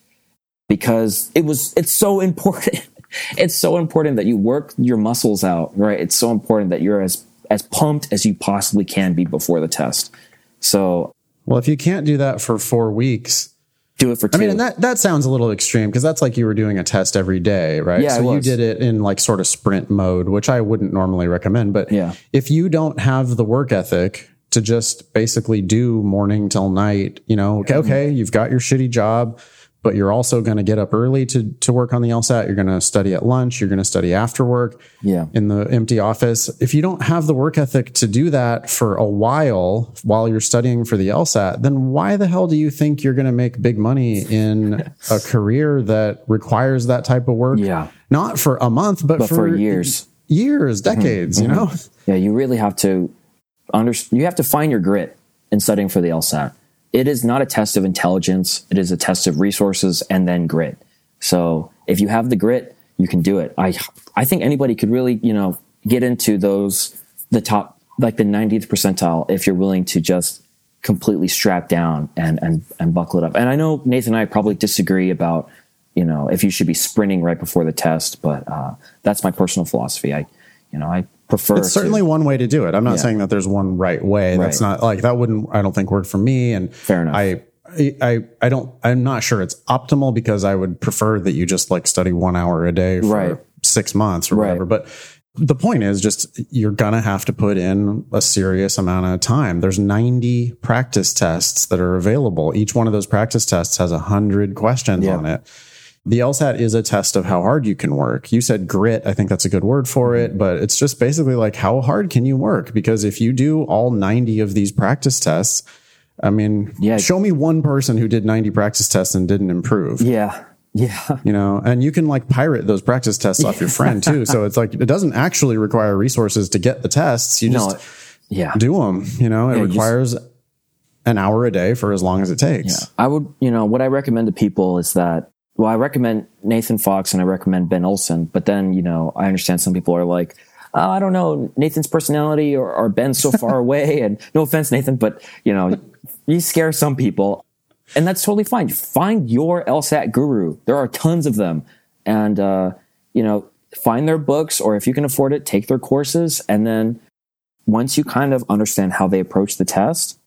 B: because it was, it's so important. [laughs] it's so important that you work your muscles out, right? It's so important that you're as, as pumped as you possibly can be before the test. So,
A: well, if you can't do that for four weeks,
B: do it for two.
A: I mean, and that, that sounds a little extreme because that's like you were doing a test every day, right?
B: Yeah,
A: so you did it in like sort of sprint mode, which I wouldn't normally recommend. But
B: yeah.
A: if you don't have the work ethic to just basically do morning till night, you know, okay, okay, you've got your shitty job but you're also going to get up early to to work on the LSAT. You're going to study at lunch. You're going to study after work.
B: Yeah.
A: In the empty office. If you don't have the work ethic to do that for a while while you're studying for the LSAT, then why the hell do you think you're going to make big money in a [laughs] career that requires that type of work?
B: Yeah.
A: Not for a month, but,
B: but
A: for,
B: for, years,
A: years, decades. Mm-hmm. You know.
B: Yeah, you really have to under. You have to find your grit in studying for the LSAT it is not a test of intelligence. It is a test of resources and then grit. So if you have the grit, you can do it. I, I think anybody could really, you know, get into those, the top, like the 90th percentile if you're willing to just completely strap down and, and, and buckle it up. And I know Nathan and I probably disagree about, you know, if you should be sprinting right before the test, but, uh, that's my personal philosophy. I, you know, I prefer.
A: It's certainly
B: to,
A: one way to do it. I'm not
B: Yeah.
A: saying that there's one right way. That's not like that wouldn't I don't think work for me. And
B: Fair enough.
A: I I I don't I'm not sure it's optimal because I would prefer that you just like study one hour a day for
B: Right.
A: six months or
B: Right.
A: whatever. But the point is just you're gonna have to put in a serious amount of time. There's 90 practice tests that are available. Each one of those practice tests has a hundred questions
B: Yeah.
A: on it. The LSAT is a test of how hard you can work. You said grit. I think that's a good word for it, but it's just basically like how hard can you work? Because if you do all 90 of these practice tests, I mean,
B: Yeah.
A: show me one person who did 90 practice tests and didn't improve,
B: yeah. Yeah.
A: you know, and you can like pirate those practice tests off your friend too. So it's like, it doesn't actually require resources to get the tests. You just
B: No. Yeah.
A: do them, you know, it
B: just-
A: requires an hour a day for as long as it takes. Yeah.
B: I would, you know, what I recommend to people is that, well, I recommend Nathan Fox and I recommend Ben Olson, but then, you know, I understand some people are like, oh, I don't know, Nathan's personality or, or Ben's so far [laughs] away. And no offense, Nathan, but, you know, you scare some people. And that's totally fine. Find your LSAT guru. There are tons of them. And, uh, you know, find their books or if you can afford it, take their courses. And then once you kind of understand how they approach the test,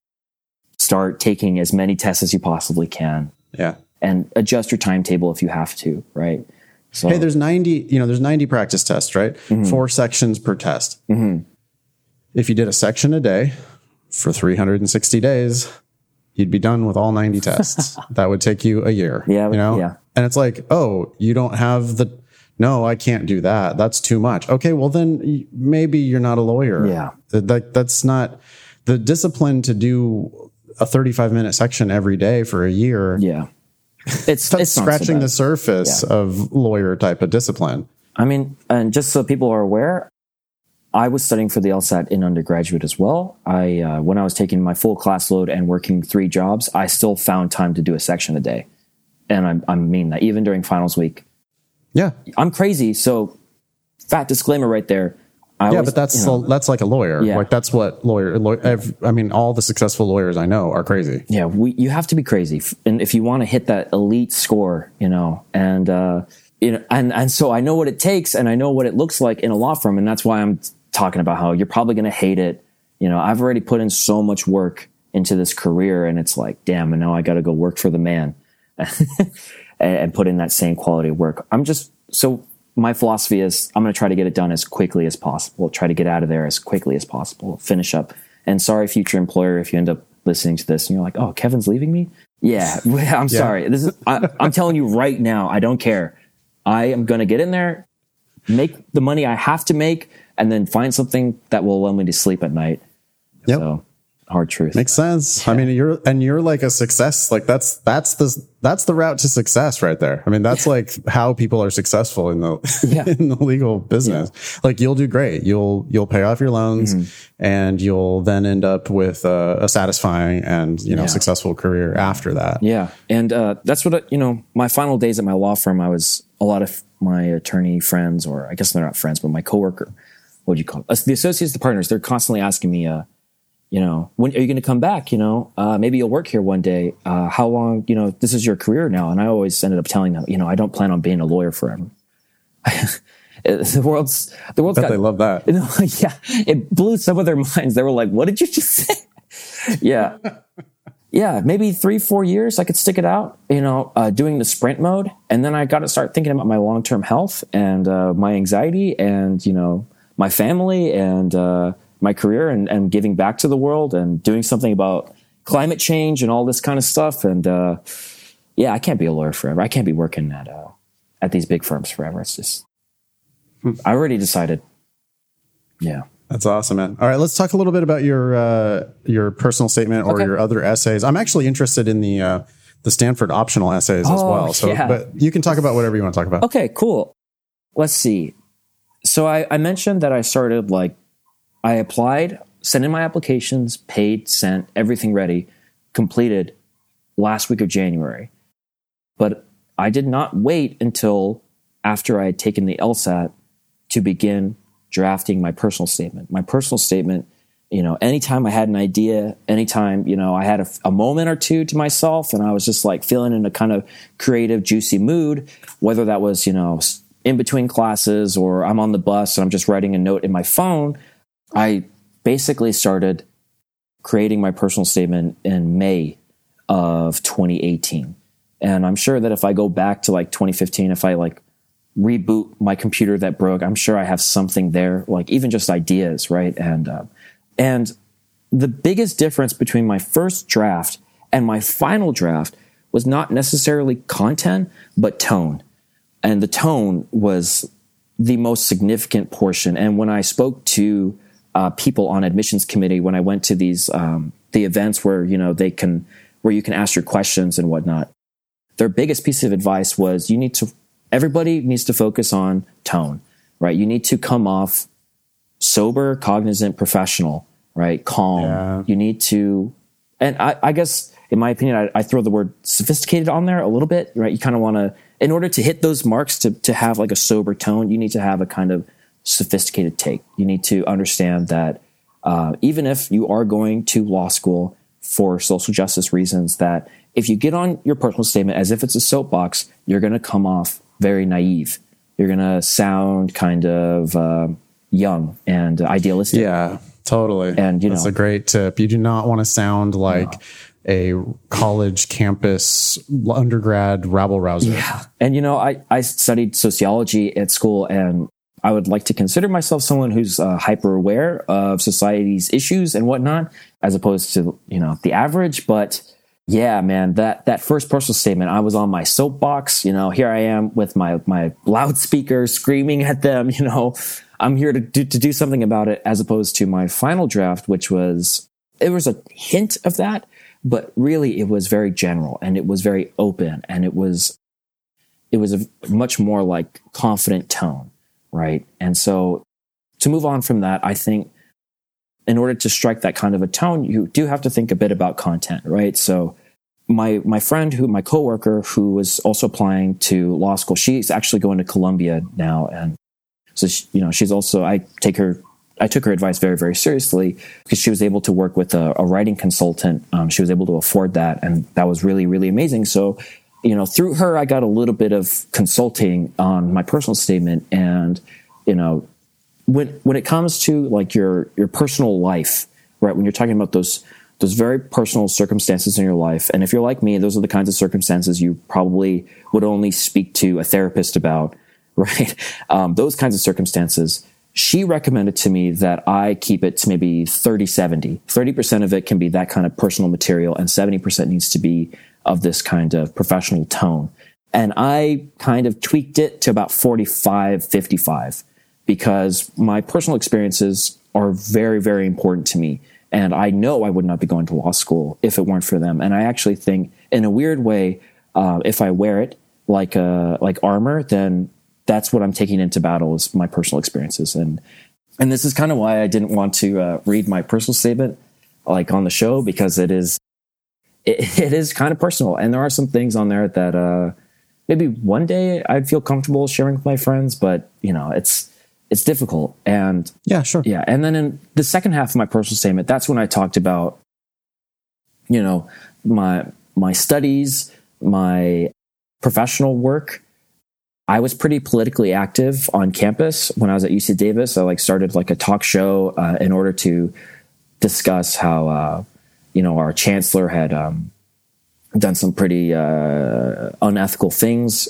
B: start taking as many tests as you possibly can
A: Yeah.
B: And adjust your timetable if you have to, right? So
A: Hey, there's 90, you know, there's 90 practice tests, right? Mm-hmm. Four sections per test. Mm-hmm. If you did a section a day for 360 days, you'd be done with all 90 tests. [laughs] that would take you a year.
B: Yeah,
A: You know?
B: yeah.
A: And it's like, oh, you don't have the, no, I can't do that. That's too much. Okay. Well, then maybe you're not a lawyer.
B: Yeah.
A: That, that's not the discipline to do a 35 minute section every day for a year.
B: yeah, it's it's not so
A: scratching the surface of lawyer type of discipline.
B: I mean, and just so people are aware, I was studying for the LSAT in undergraduate as well. I uh, when I was taking my full class load and working three jobs, I still found time to do a section a day, and I, I mean that even during finals week.
A: Yeah.
B: I'm crazy, so fat disclaimer right there. I
A: Yeah,
B: always-
A: but that's
B: you know,
A: that's like a lawyer.
B: Yeah.
A: Like that's what lawyer. law- ev- I mean, all the successful lawyers I know are crazy.
B: yeah, we, you have to be crazy, and if you want to hit that elite score, you know, and uh, you know, and and so I know what it takes, and I know what it looks like in a law firm, and that's why I'm talking about how you're probably going to hate it. You know, I've already put in so much work into this career, and it's like, damn, and now I got to go work for the man, [laughs] and, and put in that same quality of work. I'm just so my philosophy is I'm going to try to get it done as quickly as possible. Try to get out of there as quickly as possible. Finish up. And sorry, future employer, if you end up listening to this and you're like, "Oh, Kevin's leaving me." Yeah, [laughs] I'm sorry. This is I, I'm telling you right now. I don't care. I am going to get in there, make the money I have to make, and then find something that will allow me to sleep at night.
A: Yep.
B: So hard truth.
A: Makes sense. I mean, you're and you're like a success. Like that's that's the that's the route to success right there. I mean, that's like how people are successful in the
B: Yeah. [laughs]
A: in the legal business. Like you'll do great. You'll you'll pay off your loans,
B: Mm-hmm.
A: and you'll then end up with a, a satisfying and you know
B: Yeah.
A: successful career after that.
B: Yeah, and uh, that's what I- you know. My final days at my law firm, I was a lot of my attorney friends, or I guess they're not friends, but my coworker. What do you call it? The associates, the partners. They're constantly asking me, uh, you know, when are you going to come back? You know, uh, maybe you'll work here one day. Uh, how long? You know, this is your career now. And I always ended up telling them, you know, I don't plan on being a lawyer forever. [laughs] the world's the world's got
A: they love that. [laughs]
B: you know, yeah, it blew some of their [laughs] minds. They were like, "What did you just say?" yeah, yeah, maybe three, four years I could stick it out. You know, uh, doing the sprint mode, and then I got to start thinking about my long term health and uh, my anxiety, and you know, my family and uh, my career, and, and giving back to the world, and doing something about climate change and all this kind of stuff. And uh, yeah, I can't be a lawyer forever. I can't be working at uh, at these big firms forever. It's just I already decided. Yeah.
A: That's awesome, man. All right, let's talk a little bit about your uh, your personal statement or
B: Okay.
A: your other essays. I'm actually interested in the uh, the Stanford optional essays as
B: Oh,
A: well. So,
B: yeah.
A: but you can talk about whatever you want to talk about.
B: Okay, cool. Let's see. So I, I mentioned that I started like I applied, sent in my applications, paid, sent, everything ready, completed last week of January. But I did not wait until after I had taken the LSAT to begin drafting my personal statement. My personal statement, you know, anytime I had an idea, anytime, you know, I had a, a moment or two to myself and I was just like feeling in a kind of creative, juicy mood, whether that was, you know, in between classes or I'm on the bus and I'm just writing a note in my phone, I basically started creating my personal statement in May of 2018. And I'm sure that if I go back to like 2015, if I like reboot my computer that broke, I'm sure I have something there, like even just ideas, right? And uh, and the biggest difference between my first draft and my final draft was not necessarily content, but tone. And the tone was the most significant portion. And when I spoke to uh, people on admissions committee, when I went to these um, the events where you know they can where you can ask your questions and whatnot, their biggest piece of advice was you need to everybody needs to focus on tone, right? You need to come off sober, cognizant, professional, right? Calm.
A: Yeah.
B: You need to, and I, I guess in my opinion, I, I throw the word sophisticated on there a little bit, right? You kind of want to, in order to hit those marks, to to have like a sober tone, you need to have a kind of sophisticated take. You need to understand that uh, even if you are going to law school for social justice reasons, that if you get on your personal statement as if it's a soapbox, you're going to come off very naive. You're going to sound kind of uh, young and idealistic.
A: Yeah, totally.
B: And, you
A: that's
B: know-
A: a great tip. You do not want to sound like a college campus undergrad rabble rouser.
B: Yeah. And you know, I, I studied sociology at school and I would like to consider myself someone who's uh, hyper aware of society's issues and whatnot, as opposed to, you know, the average. But yeah, man, that, that first personal statement, I was on my soapbox, you know, here I am with my, my loudspeaker screaming at them, [laughs] you know, I'm here to do, to do something about it as opposed to my final draft, which was, it was a hint of that, but really it was very general and it was very open and it was it was a much more like confident tone, right? And so to move on from that, I think in order to strike that kind of a tone, you do have to think a bit about content, right? So my my friend who my coworker who was also applying to law school, she's actually going to Columbia now and so she, you know, she's also I take her I took her advice very, very seriously because she was able to work with a, a writing consultant. Um, she was able to afford that, and that was really, really amazing. So, you know, through her, I got a little bit of consulting on my personal statement, and you know, when when it comes to like your your personal life, right? When you're talking about those those very personal circumstances in your life, and if you're like me, those are the kinds of circumstances you probably would only speak to a therapist about, [laughs] right? Um, those kinds of circumstances she recommended to me that I keep it to maybe 30 70. 30% of it can be that kind of personal material, and 70% needs to be of this kind of professional tone. And I kind of tweaked it to about 45 55 because my personal experiences are very, very important to me. And I know I would not be going to law school if it weren't for them. And I actually think, in a weird way, uh, if I wear it like uh, like armor, then that's what I'm taking into battle is my personal experiences. And and this is kind of why I didn't want to uh, read my personal statement like on the show because it is it, [laughs] it is kind of personal, and there are some things on there that uh, maybe one day I'd feel comfortable sharing with my friends, but you know, it's it's difficult. And
A: yeah, sure,
B: yeah. And then in the second half of my personal statement, that's when I talked about you know my my studies, my professional work. I was pretty politically active on campus when I was at UC Davis. I like started like a talk show uh, in order to discuss how uh, you know our chancellor had um, done some pretty uh, unethical things.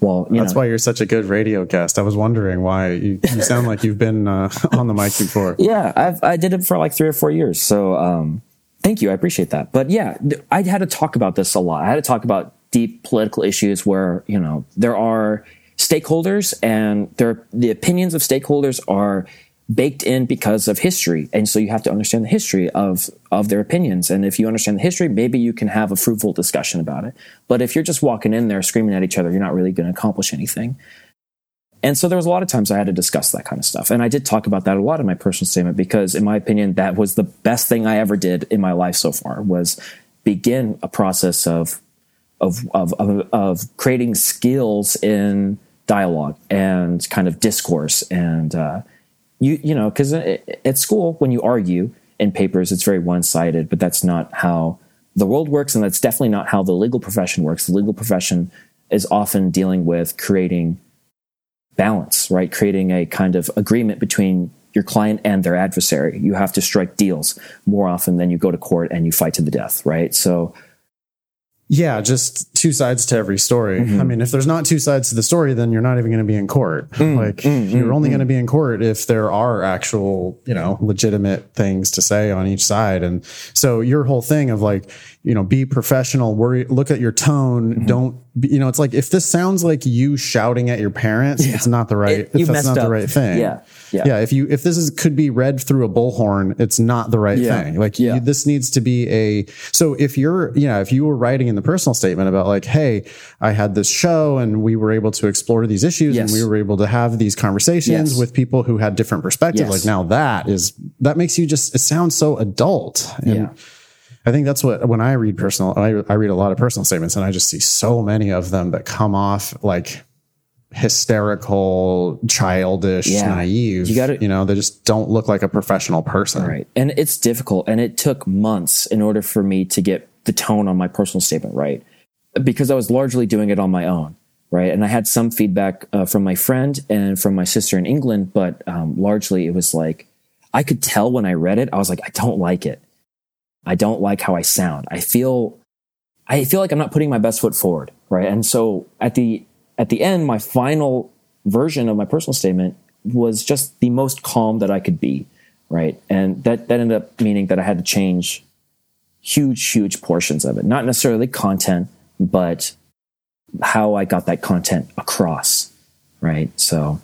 B: Well,
A: that's
B: know.
A: why you're such a good radio guest. I was wondering why you, you sound like you've been uh, [laughs] on the mic before.
B: Yeah, I've, I did it for like three or four years. So um, thank you, I appreciate that. But yeah, I had to talk about this a lot. I had to talk about deep political issues where you know there are stakeholders and there the opinions of stakeholders are baked in because of history. And so you have to understand the history of of their opinions. And if you understand the history maybe you can have a fruitful discussion about it. But if you're just walking in there screaming at each other you're not really going to accomplish anything. And so there was a lot of times i had to discuss that kind of stuff. And i did talk about that a lot in my personal statement because in my opinion that was the best thing i ever did in my life so far was begin a process of of of, of, of creating skills in dialogue and kind of discourse and uh, you you know because uh, at school when you argue in papers it's very one-sided but that's not how the world works and that's definitely not how the legal profession works. The legal profession is often dealing with creating balance right? Creating a kind of agreement between your client and their adversary. You have to strike deals more often than you go to court and you fight to the death right? So
A: yeah, just two sides to every story. Mm-hmm. I mean, if there's not two sides to the story, then you're not even going to be in court. Mm, like mm, you're mm, only going to be in court if there are actual, you know, legitimate things to say on each side. And so your whole thing of like, you know, be professional, worry, look at your tone. Mm-hmm. Don't, be, you know, it's like if this sounds like you shouting at your parents, yeah. it's not the right, it, if that's not up. the right thing.
B: Yeah.
A: Yeah. yeah. If you, if this is, could be read through a bullhorn, it's not the right yeah. thing. Like yeah. you, this needs to be a, so if you're, you know, if you were writing in the personal statement about like, Hey, I had this show and we were able to explore these issues yes. and we were able to have these conversations yes. with people who had different perspectives. Yes. Like now that is, that makes you just, it sounds so adult. And yeah. I think that's what, when I read personal, I, I read a lot of personal statements and I just see so many of them that come off like, hysterical, childish, yeah. naive. You got to, you know, they just don't look like a professional person.
B: Right. And it's difficult. And it took months in order for me to get the tone on my personal statement right because I was largely doing it on my own. Right. And I had some feedback uh, from my friend and from my sister in England, but um, largely it was like, I could tell when I read it, I was like, I don't like it. I don't like how I sound. I feel, I feel like I'm not putting my best foot forward. Right. And so at the at the end, my final version of my personal statement was just the most calm that I could be, right? And that that ended up meaning that I had to change huge, huge portions of it. Not necessarily content, but how I got that content across, right? So,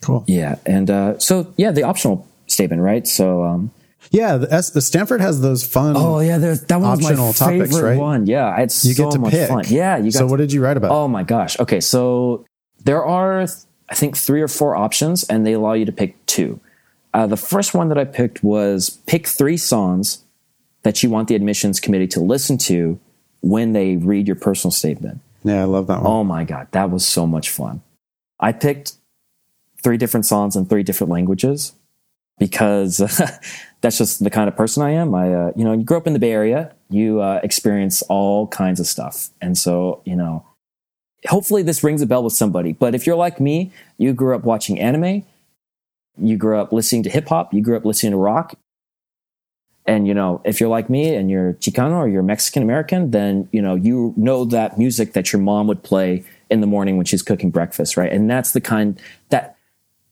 A: cool.
B: Yeah, and uh, so yeah, the optional statement, right? So, um,
A: yeah, the, S, the Stanford has those fun.
B: Oh yeah, that was my favorite topics, right? one. Yeah, it's you so get to much pick. fun. Yeah, you.
A: so
B: to,
A: what did you write about?
B: Oh my gosh. Okay, so there are I think three or four options, and they allow you to pick two. Uh, the first one that I picked was pick three songs that you want the admissions committee to listen to when they read your personal statement.
A: Yeah, I love that one.
B: Oh my god, that was so much fun. I picked three different songs in three different languages because [laughs] that's just the kind of person I am. I, uh, you know, you grow up in the Bay Area, you uh, experience all kinds of stuff. And so, you know, hopefully this rings a bell with somebody. But if you're like me, you grew up watching anime, you grew up listening to hip hop, you grew up listening to rock. And, you know, if you're like me and you're Chicano or you're Mexican American, then, you know, you know that music that your mom would play in the morning when she's cooking breakfast, right? And that's the kind that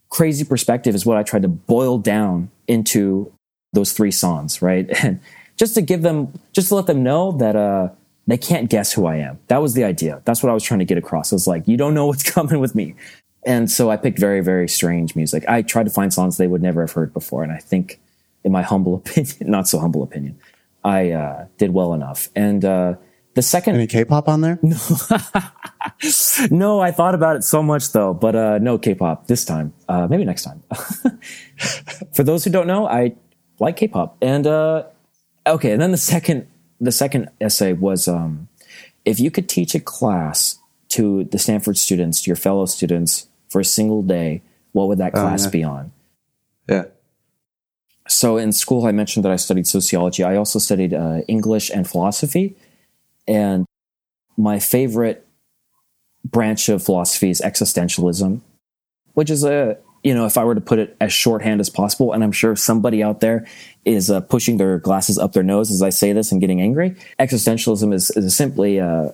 B: crazy perspective is what I tried to boil down into those three songs, right? [laughs] And just to give them, just to let them know that uh, they can't guess who I am. That was the idea. That's what I was trying to get across. It was like, you don't know what's [laughs] coming with me. And so I picked very, very strange music. I tried to find songs they would never have heard before. And I think in my humble opinion, [laughs] not so humble opinion, I uh, did well enough. And uh, the second,
A: Any K-pop on there?
B: no, [laughs] no. I thought about it so much though, but uh, no K-pop this time. Uh, maybe next time. [laughs] For those who don't know, I like K-pop, and uh, okay. And then the second, the second essay was um, if you could teach a class to the Stanford students, to your fellow students, for a single day, what would that class
A: yeah.
B: be on?
A: Yeah.
B: So in school, I mentioned that I studied sociology. I also studied uh, English and philosophy, and my favorite branch of philosophy is existentialism, which is a you know if I were to put it as shorthand as possible, and I'm sure somebody out there is uh, pushing their glasses up their nose as I say this and getting angry. Existentialism is, is simply uh,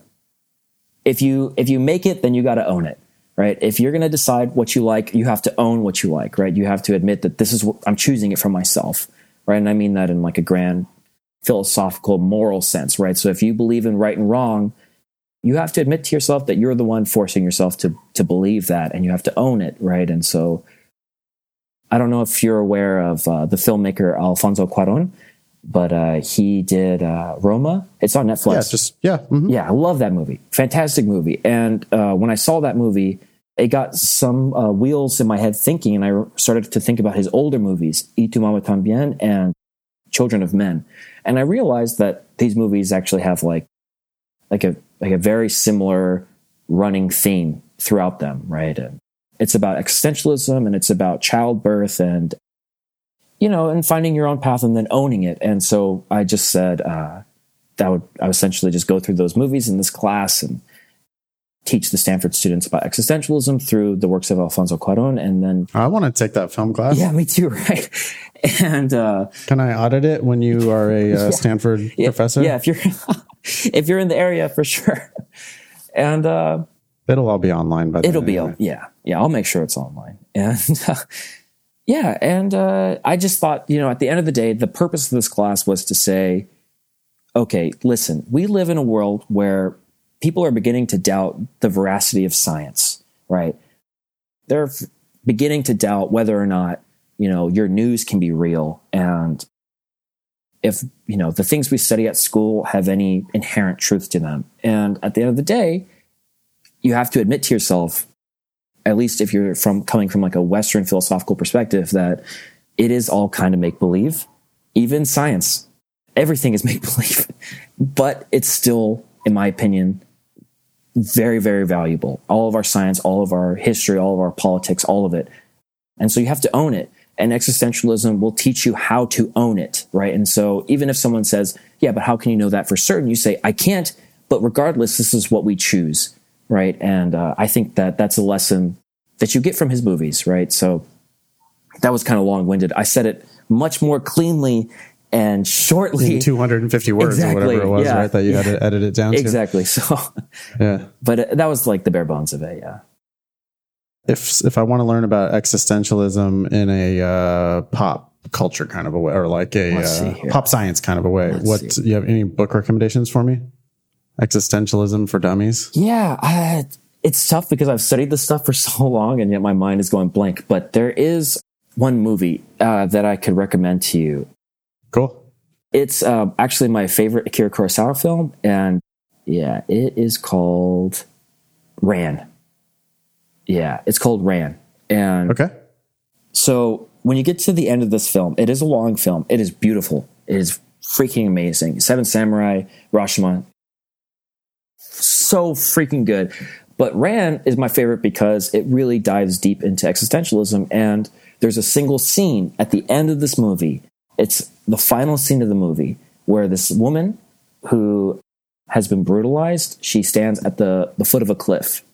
B: if you if you make it, then you got to own it right? If you're going to decide what you like, you have to own what you like, right? You have to admit that this is what I'm choosing it for myself, right? And I mean that in like a grand philosophical, moral sense, right? So if you believe in right and wrong, you have to admit to yourself that you're the one forcing yourself to to believe that, and you have to own it, right? And so, I don't know if you're aware of uh, the filmmaker Alfonso Cuarón, but uh, he did uh, Roma. It's on Netflix.
A: Yeah, just yeah. mhm.
B: Yeah, I love that movie. Fantastic movie. And uh, when I saw that movie, it got some uh, wheels in my head thinking, and I started to think about his older movies, Y tu mama tambien and Children of Men. And I realized that these movies actually have like like a like a very similar running theme throughout them, right? And it's about existentialism and it's about childbirth and you know, and finding your own path and then owning it. And so I just said uh, that would I would essentially just go through those movies in this class and teach the Stanford students about existentialism through the works of Alfonso Cuarón, and then
A: I want to take that film class.
B: yeah, me too, [laughs] right? And uh,
A: Can I audit it when you are a uh, [laughs] Stanford
B: yeah,
A: professor?
B: yeah, if you're [laughs] if you're in the area for sure, and uh,
A: It'll all be online by then.
B: it'll be
A: anyway.
B: yeah, yeah. I'll make sure it's online, and uh, yeah, and uh, I just thought you know at the end of the day, the purpose of this class was to say, okay, listen, we live in a world where people are beginning to doubt the veracity of science, right? They're beginning to doubt whether or not, you know, your news can be real and if, you know, the things we study at school have any inherent truth to them. And at the end of the day, you have to admit to yourself, at least if you're from coming from like a Western philosophical perspective, that it is all kind of make believe, even science. Everything is [laughs] make believe, but it's still, in my opinion, very, very valuable. All of our science, all of our history, all of our politics, all of it. And so you have to own it. And existentialism will teach you how to own it, right? And so even if someone says, yeah, but how can you know that for certain? You say, I can't, but regardless, this is what we choose, right? And uh, I think that that's a lesson that you get from his movies, right? So that was kind of long winded. I said it much more cleanly and shortly.
A: In 250 words
B: Exactly,
A: or whatever it was,
B: yeah,
A: right? That you had to edit it down to.
B: Exactly. So,
A: Yeah.
B: but uh, that was like the bare bones of it, yeah.
A: If if I want to learn about existentialism in a uh, pop culture kind of a way, or like a uh, pop science kind of a way,
B: Let's
A: what
B: see.
A: you have any book recommendations for me? Existentialism for dummies.
B: Yeah, I, it's tough because I've studied this stuff for [laughs] so long and yet my mind is going blank. But there is one movie uh, that I could recommend to you.
A: Cool.
B: It's uh, actually my favorite Akira Kurosawa film. And yeah, it is called Ran. Yeah, it's called Ran. And
A: Okay.
B: so when you get to the end of this film, it is a long film. It is beautiful. It is freaking amazing. Seven Samurai, Rashomon, so freaking good. But Ran is my favorite because it really dives deep into existentialism. And there's a single scene at the end of this movie. It's the final scene of the movie where this woman who has been brutalized, she stands at the, the foot of a cliff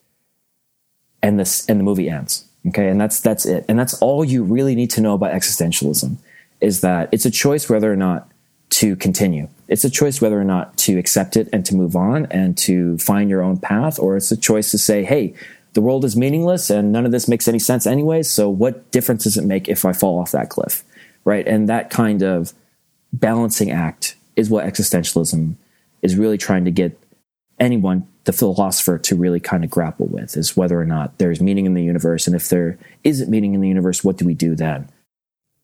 B: and this and the movie ends. Okay, and that's that's it. And that's all you really need to know about existentialism is that it's a choice whether or not to continue. It's a choice whether or not to accept it and to move on and to find your own path, or it's a choice to say, hey, the world is meaningless and none of this makes any sense anyway. So what difference does it make if I fall off that cliff? Right. And that kind of balancing act is what existentialism is really trying to get anyone, the philosopher, to really kind of grapple with is whether or not there's meaning in the universe. And if there isn't meaning in the universe, what do we do then?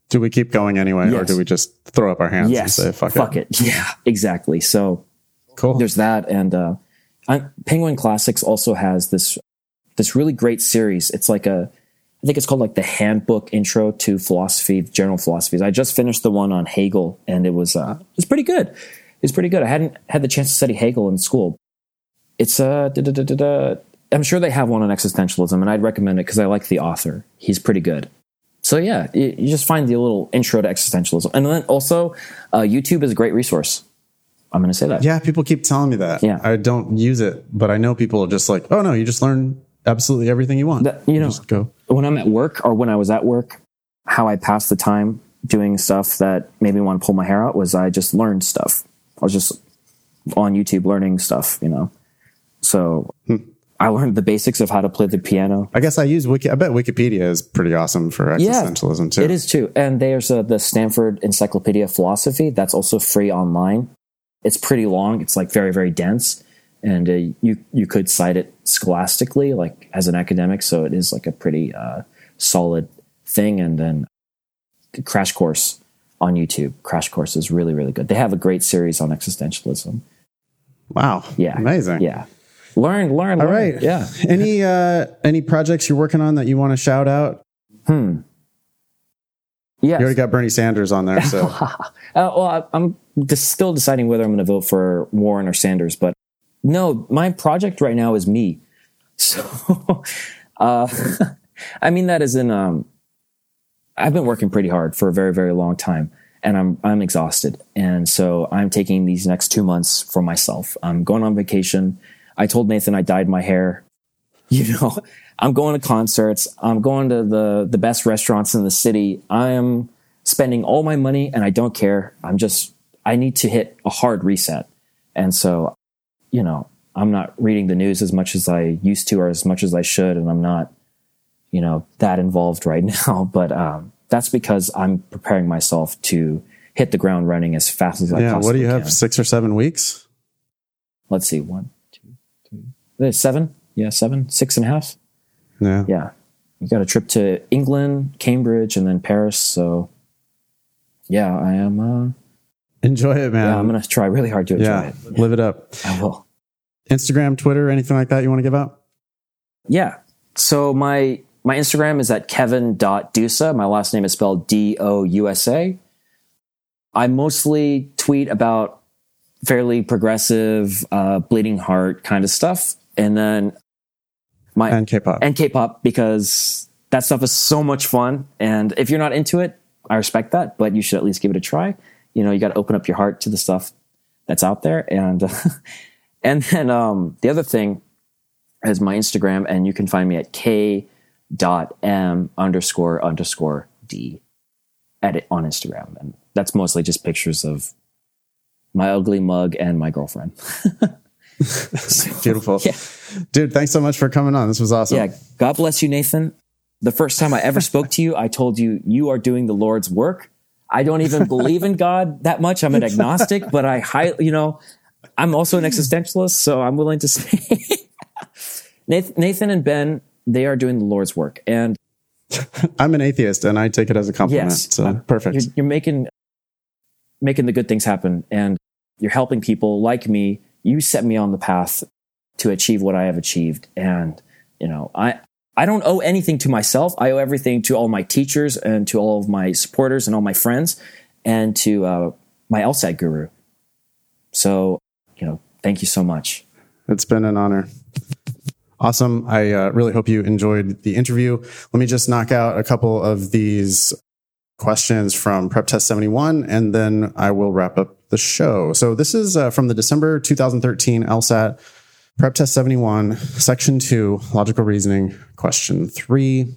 A: Do we keep going anyway, or do we just throw up our hands
B: yes,
A: and say fuck,
B: it. it? [laughs] Yeah, exactly. So
A: Cool.
B: there's that, and uh, I, Penguin Classics also has this this really great series. It's like a, I think it's called like the Handbook Intro to Philosophy, General Philosophies. I just finished the one on Hegel, and it was uh, it was pretty good. It was pretty good. I hadn't had the chance to study Hegel in school. It's uh, da, da, da, da, da. I'm sure they have one on existentialism, and I'd recommend it because I like the author. He's pretty good. So yeah, you, you just find the little intro to existentialism, and then also uh, YouTube is a great resource. I'm going to say that.
A: Yeah, people keep telling me that.
B: Yeah.
A: I don't use it, but I know people are just like, oh no, you just learn absolutely everything you want.
B: That- you know,
A: just go.
B: when I'm at work or when I was at work, how I passed the time doing stuff that made me want to pull my hair out was I just learned stuff. I was just on YouTube learning stuff, you know. So I learned the basics of how to play the piano.
A: I guess I use Wiki. I bet Wikipedia is pretty awesome for
B: Yeah,
A: existentialism too.
B: It is too. And there's uh, the Stanford Encyclopedia of Philosophy that's also free online. It's pretty long. It's like very very dense, and uh, you you could cite it scholastically, like as an academic. So it is like a pretty uh, solid thing. And then Crash Course on YouTube. Crash Course is really really good. They have a great series on existentialism.
A: Wow.
B: Yeah,
A: Amazing.
B: Yeah, learn learn.
A: All
B: learn.
A: right.
B: Yeah.
A: Any uh any projects you're working on that you want to shout out?
B: Hmm. Yeah.
A: You already got Bernie Sanders on there, so [laughs]
B: Uh, well, I, I'm just still deciding whether I'm going to vote for Warren or Sanders, but no, my project right now is me. [laughs] So, uh, [laughs] I mean that is in, um, I've been working pretty hard for a very, very long time, and I'm I'm exhausted, and so I'm taking these next two months for myself. I'm going on vacation. I told Nathan I dyed my hair. [laughs] You know, I'm going to concerts. I'm going to the the best restaurants in the city. I am spending all my money, and I don't care. I'm just I need to hit a hard reset, and so, you know, I'm not reading the news as much as I used to, or as much as I should, and I'm not, you know, that involved right [laughs] now. But um, that's because I'm preparing myself to hit the ground running as fast as I
A: yeah.
B: possibly
A: What do you have? Six or seven weeks?
B: Let's see, one, two, three, there's seven. Yeah, seven, six and a half.
A: Yeah.
B: Yeah, you got a trip to England, Cambridge, and then Paris. So, yeah, I am. Uh,
A: Enjoy it, man.
B: yeah, I'm gonna try really hard to enjoy
A: Yeah.
B: it.
A: Live it up.
B: I will.
A: Instagram, Twitter, anything like that you want to give out?
B: Yeah. So my my Instagram is at kevin.dousa. My last name is spelled D O U S A. I mostly tweet about fairly progressive, uh, bleeding heart kind of stuff. And then my
A: And K-pop.
B: and K-pop because that stuff is so much fun. And if you're not into it, I respect that, but you should at least give it a try. You know, you got to open up your heart to the stuff that's out there. And [laughs] and then um, the other thing is my Instagram, and you can find me at k dot m underscore underscore d edit on Instagram, and that's mostly just pictures of my ugly mug and my girlfriend. [laughs] [laughs]
A: Beautiful.
B: Yeah.
A: Dude, thanks so much for coming on. This was awesome.
B: Yeah, God bless you, Nathan. The first time I ever spoke to you, I told you you are doing the Lord's work. I don't even believe in God that much. I'm an agnostic, but I high, you know, I'm also an existentialist, so I'm willing to say [laughs] Nathan, Nathan and Ben, they are doing the Lord's work, and [laughs]
A: I'm an atheist and I take it as a compliment.
B: Yes.
A: So perfect.
B: you're, you're making making the good things happen, and you're helping people like me. You set me on the path to achieve what I have achieved, and you know, I I don't owe anything to myself. I owe everything to all my teachers and to all of my supporters and all my friends, and to uh, my LSAT guru. So, you know, thank you so much.
A: It's been an honor. Awesome. I uh, really hope you enjoyed the interview. Let me just knock out a couple of these questions from Prep Test 71, and then I will wrap up the show. So this is uh, from the December 2013 LSAT Prep Test 71, Section 2, Logical Reasoning, Question 3.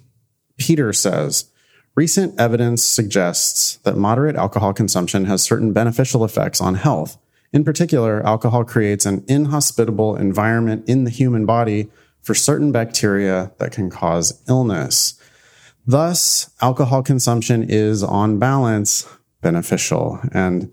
A: Peter says, Recent evidence suggests that moderate alcohol consumption has certain beneficial effects on health. In particular, alcohol creates an inhospitable environment in the human body for certain bacteria that can cause illness. Thus, alcohol consumption is on balance beneficial. And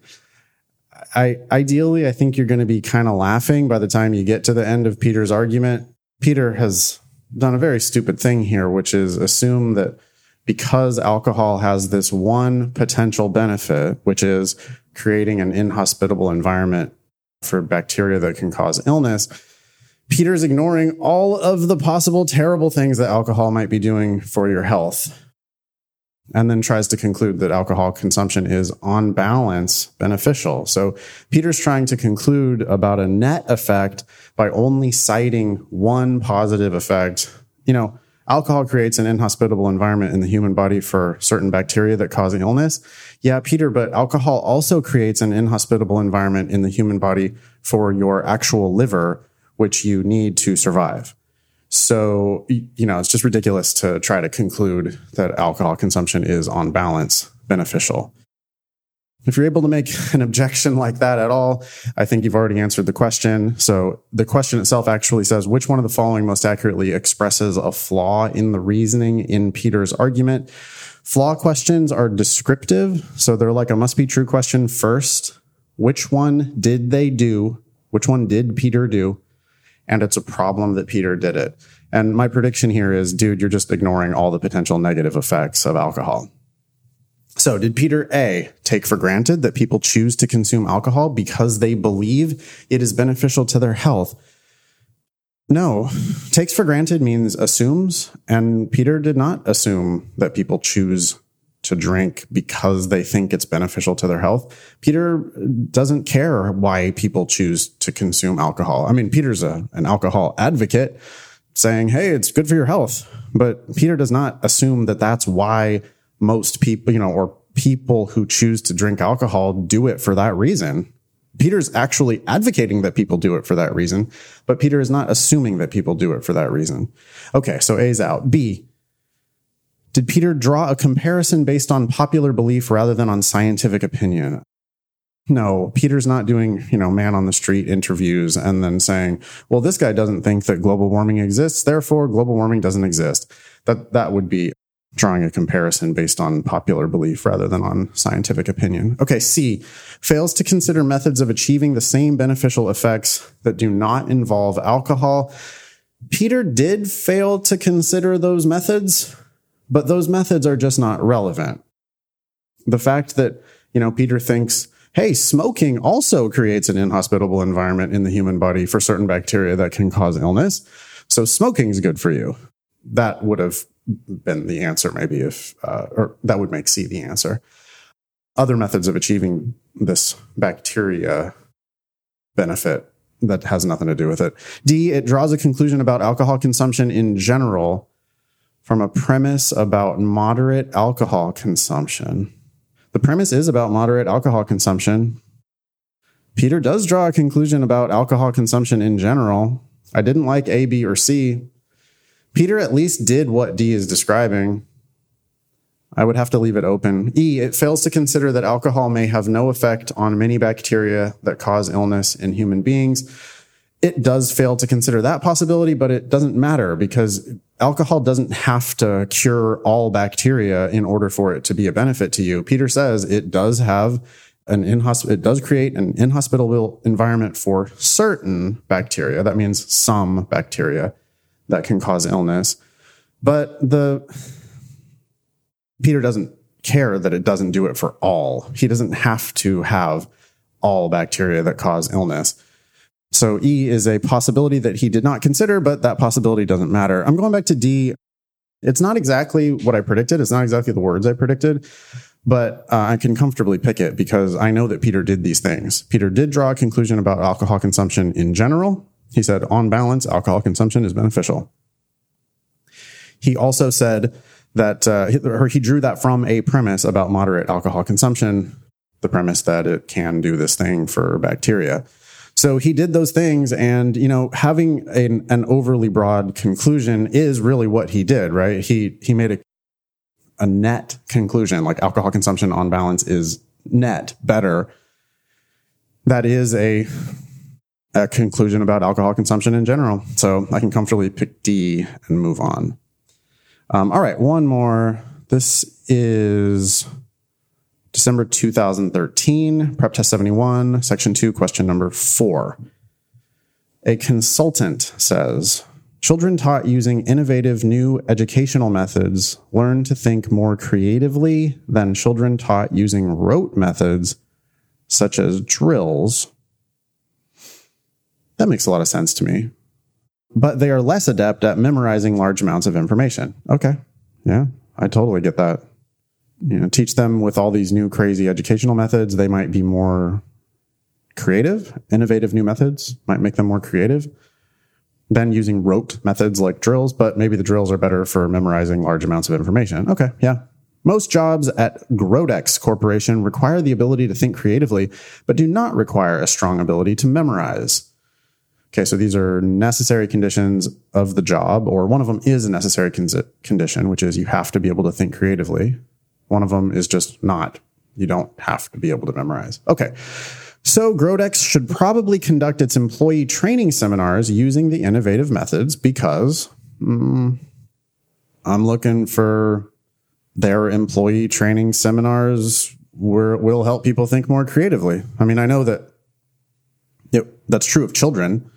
A: I ideally, I think you're going to be kind of laughing by the time you get to the end of Peter's argument. Peter has done a very stupid thing here, which is assume that because alcohol has this one potential benefit, which is creating an inhospitable environment for bacteria that can cause illness, Peter's ignoring all of the possible terrible things that alcohol might be doing for your health. And then tries to conclude that alcohol consumption is on balance beneficial. So Peter's trying to conclude about a net effect by only citing one positive effect. You know, alcohol creates an inhospitable environment in the human body for certain bacteria that cause illness. Yeah, Peter, but alcohol also creates an inhospitable environment in the human body for your actual liver, which you need to survive. So, you know, it's just ridiculous to try to conclude that alcohol consumption is on balance beneficial. If you're able to make [laughs] an objection like that at all, I think you've already answered the question. So the question itself actually says, which one of the following most accurately expresses a flaw in the reasoning in Peter's argument? Flaw questions are descriptive. So they're like a must be true question first. Which one did they do? Which one did Peter do? And it's a problem that Peter did it. And my prediction here is, dude, you're just ignoring all the potential negative effects of alcohol. So, did Peter A take for granted that people choose to consume alcohol because they believe it is beneficial to their health? No. Takes for granted means assumes, and Peter did not assume that people choose to drink because they think it's beneficial to their health. Peter doesn't care why people choose to consume alcohol. I mean, Peter's a, an alcohol advocate saying, Hey, it's good for your health. But Peter does not assume that that's why most people, you know, or people who choose to drink alcohol do it for that reason. Peter's actually advocating that people do it for that reason, but Peter is not assuming that people do it for that reason. Okay, so A's out. B. Did Peter draw a comparison based on popular belief rather than on scientific opinion? No, Peter's not doing, you know, man on the street interviews and then saying, well, this guy doesn't think that global warming exists. Therefore, global warming doesn't exist. That, that would be drawing a comparison based on popular belief rather than on scientific opinion. Okay, C, fails to consider methods of achieving the same beneficial effects that do not involve alcohol. Peter did fail to consider those methods, but those methods are just not relevant. The fact that, you know, Peter thinks, hey, smoking also creates an inhospitable environment in the human body for certain bacteria that can cause illness. So smoking is good for you. That would have been the answer, maybe if, uh, or that would make C the answer. Other methods of achieving this bacteria benefit that has nothing to do with it. D, it draws a conclusion about alcohol consumption in general from a premise about moderate alcohol consumption. The premise is about moderate alcohol consumption. Peter does draw a conclusion about alcohol consumption in general. I didn't like A, B, or C. Peter at least did what D is describing. I would have to leave it open. E, it fails to consider that alcohol may have no effect on many bacteria that cause illness in human beings. It does fail to consider that possibility, but it doesn't matter because alcohol doesn't have to cure all bacteria in order for it to be a benefit to you. Peter says it does have an inhosp- it does create an inhospitable environment for certain bacteria. That means some bacteria that can cause illness. But the Peter doesn't care that it doesn't do it for all. He doesn't have to have all bacteria that cause illness. So E is a possibility that he did not consider, but that possibility doesn't matter. I'm going back to D. It's not exactly what I predicted. It's not exactly the words I predicted, but uh, I can comfortably pick it because I know that Peter did these things. Peter did draw a conclusion about alcohol consumption in general. He said, on balance, alcohol consumption is beneficial. He also said that, uh, he, he drew that from a premise about moderate alcohol consumption, the premise that it can do this thing for bacteria. So he did those things and, you know, having an, an overly broad conclusion is really what he did, right? He, he made a, a net conclusion, like alcohol consumption on balance is net better. That is a a conclusion about alcohol consumption in general. So I can comfortably pick D and move on. Um, all right, one more. This is December 2013, Prep Test 71, Section 2, question number 4. A consultant says, Children taught using innovative new educational methods learn to think more creatively than children taught using rote methods such as drills. That makes a lot of sense to me. But they are less adept at memorizing large amounts of information. Okay. Yeah, I totally get that. You know, teach them with all these new crazy educational methods. They might be more creative, innovative new methods might make them more creative than using rote methods like drills, but maybe the drills are better for memorizing large amounts of information. Okay, yeah. Most jobs at Grodex Corporation require the ability to think creatively, but do not require a strong ability to memorize. Okay, so these are necessary conditions of the job, or one of them is a necessary con- condition, which is you have to be able to think creatively. One of them is just not. You don't have to be able to memorize. Okay. So Grodex should probably conduct its employee training seminars using the innovative methods because mm, I'm looking for their employee training seminars where will help people think more creatively. I mean, I know that it, that's true of children.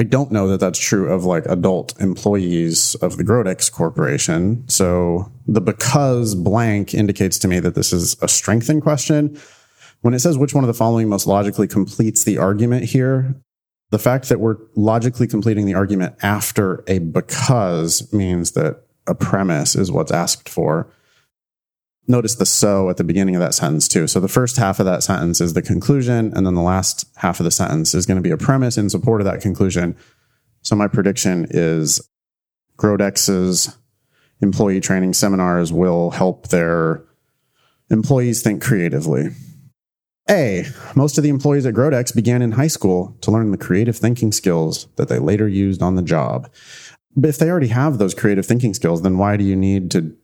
A: I don't know that that's true of like adult employees of the Grodex Corporation. So the because blank indicates to me that this is a strengthen question when it says which one of the following most logically completes the argument here, the fact that we're logically completing the argument after a because means that a premise is what's asked for. Notice the so at the beginning of that sentence too. So the first half of that sentence is the conclusion, and then the last half of the sentence is going to be a premise in support of that conclusion. So my prediction is Grodex's employee training seminars will help their employees think creatively. A. Most of the employees at Grodex began in high school to learn the creative thinking skills that they later used on the job. But if they already have those creative thinking skills, then why do you need to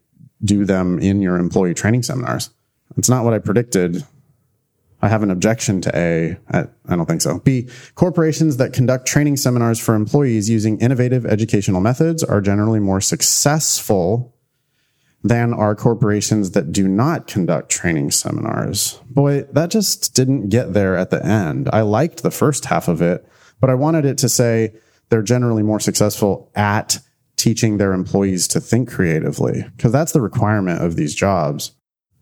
A: do them in your employee training seminars? It's not what I predicted. I have an objection to A. I, I don't think so. B. Corporations that conduct training seminars for employees using innovative educational methods are generally more successful than are corporations that do not conduct training seminars. Boy, that just didn't get there at the end. I liked the first half of it, but I wanted it to say they're generally more successful at teaching their employees to think creatively, because that's the requirement of these jobs.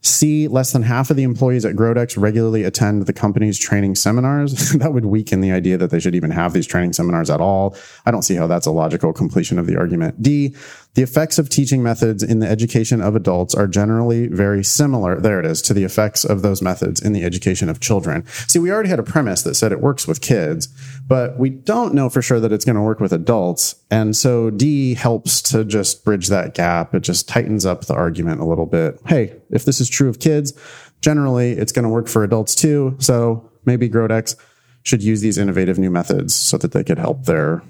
A: C, less than half of the employees at Grodex regularly attend the company's training seminars. [laughs] that would weaken the idea that they should even have these training seminars at all. I don't see how that's a logical completion of the argument. D, the effects of teaching methods in the education of adults are generally very similar. There it is to the effects of those methods in the education of children. See, we already had a premise that said it works with kids, but we don't know for sure that it's going to work with adults. And so D helps to just bridge that gap. It just tightens up the argument a little bit. Hey, if this is true of kids, generally it's going to work for adults too. So maybe Grodex should use these innovative new methods so that they could help their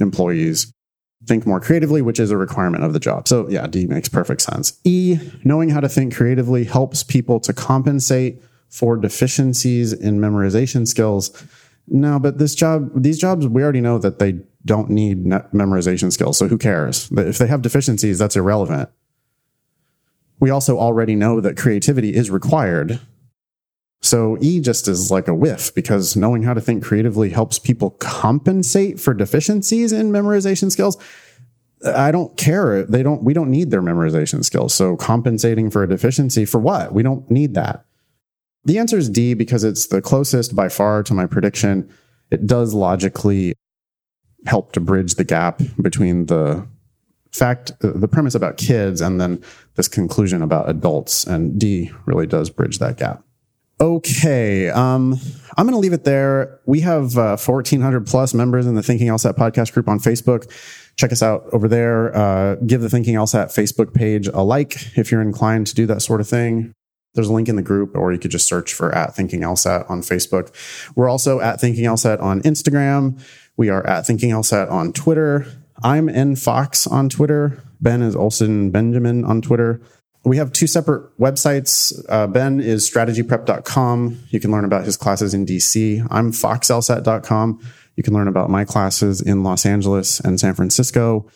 A: employees think more creatively, which is a requirement of the job. So yeah, D makes perfect sense. E, knowing how to think creatively helps people to compensate for deficiencies in memorization skills. No, but this job, these jobs, we already know that they don't need memorization skills. So who cares? If they have deficiencies, that's irrelevant. We also already know that creativity is required. So E just is like a whiff because knowing how to think creatively helps people compensate for deficiencies in memorization skills. I don't care. They don't, we don't need their memorization skills. So compensating for a deficiency for what? We don't need that. The answer is D because it's the closest by far to my prediction. It does logically help to bridge the gap between the fact, the premise about kids and then this conclusion about adults. And D really does bridge that gap. Okay. Um, I'm going to leave it there. We have uh, 1,400 plus members in the Thinking LSAT podcast group on Facebook. Check us out over there. Uh, give the Thinking LSAT Facebook page a like if you're inclined to do that sort of thing. There's a link in the group, or you could just search for at Thinking LSAT on Facebook. We're also at Thinking LSAT on Instagram. We are at Thinking LSAT on Twitter. I'm N Fox on Twitter. Ben is Olson Benjamin on Twitter we have two separate websites. Uh, ben is strategyprep.com. You can learn about his classes in DC. I'm foxlsat.com. You can learn about my classes in Los Angeles and San Francisco.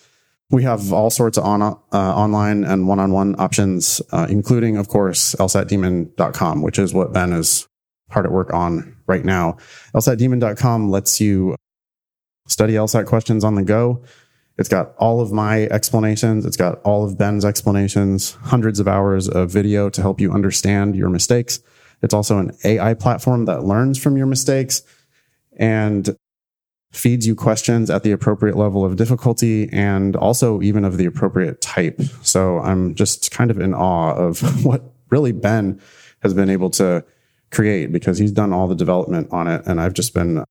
A: We have all sorts of on, uh, online and one-on-one options, uh, including, of course, lsatdemon.com, which is what Ben is hard at work on right now. lsatdemon.com lets you study LSAT questions on the go It's got all of my explanations. It's got all of Ben's explanations, hundreds of hours of video to help you understand your mistakes. It's also an AI platform that learns from your mistakes and feeds you questions at the appropriate level of difficulty and also even of the appropriate type. So I'm just kind of in awe of [laughs] what really Ben has been able to create because he's done all the development on it. And I've just been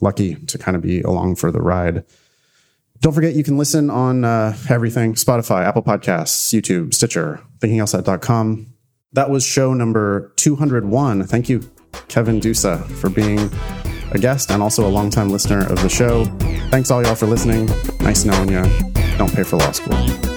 A: lucky to kind of be along for the ride. Don't forget, you can listen on uh, everything Spotify, Apple Podcasts, YouTube, Stitcher, thinkinglsat.com. That was show number 201. Thank you, Kevin Dousa, for being a guest and also a longtime listener of the show. Thanks all y'all for listening. Nice knowing you. Don't pay for law school.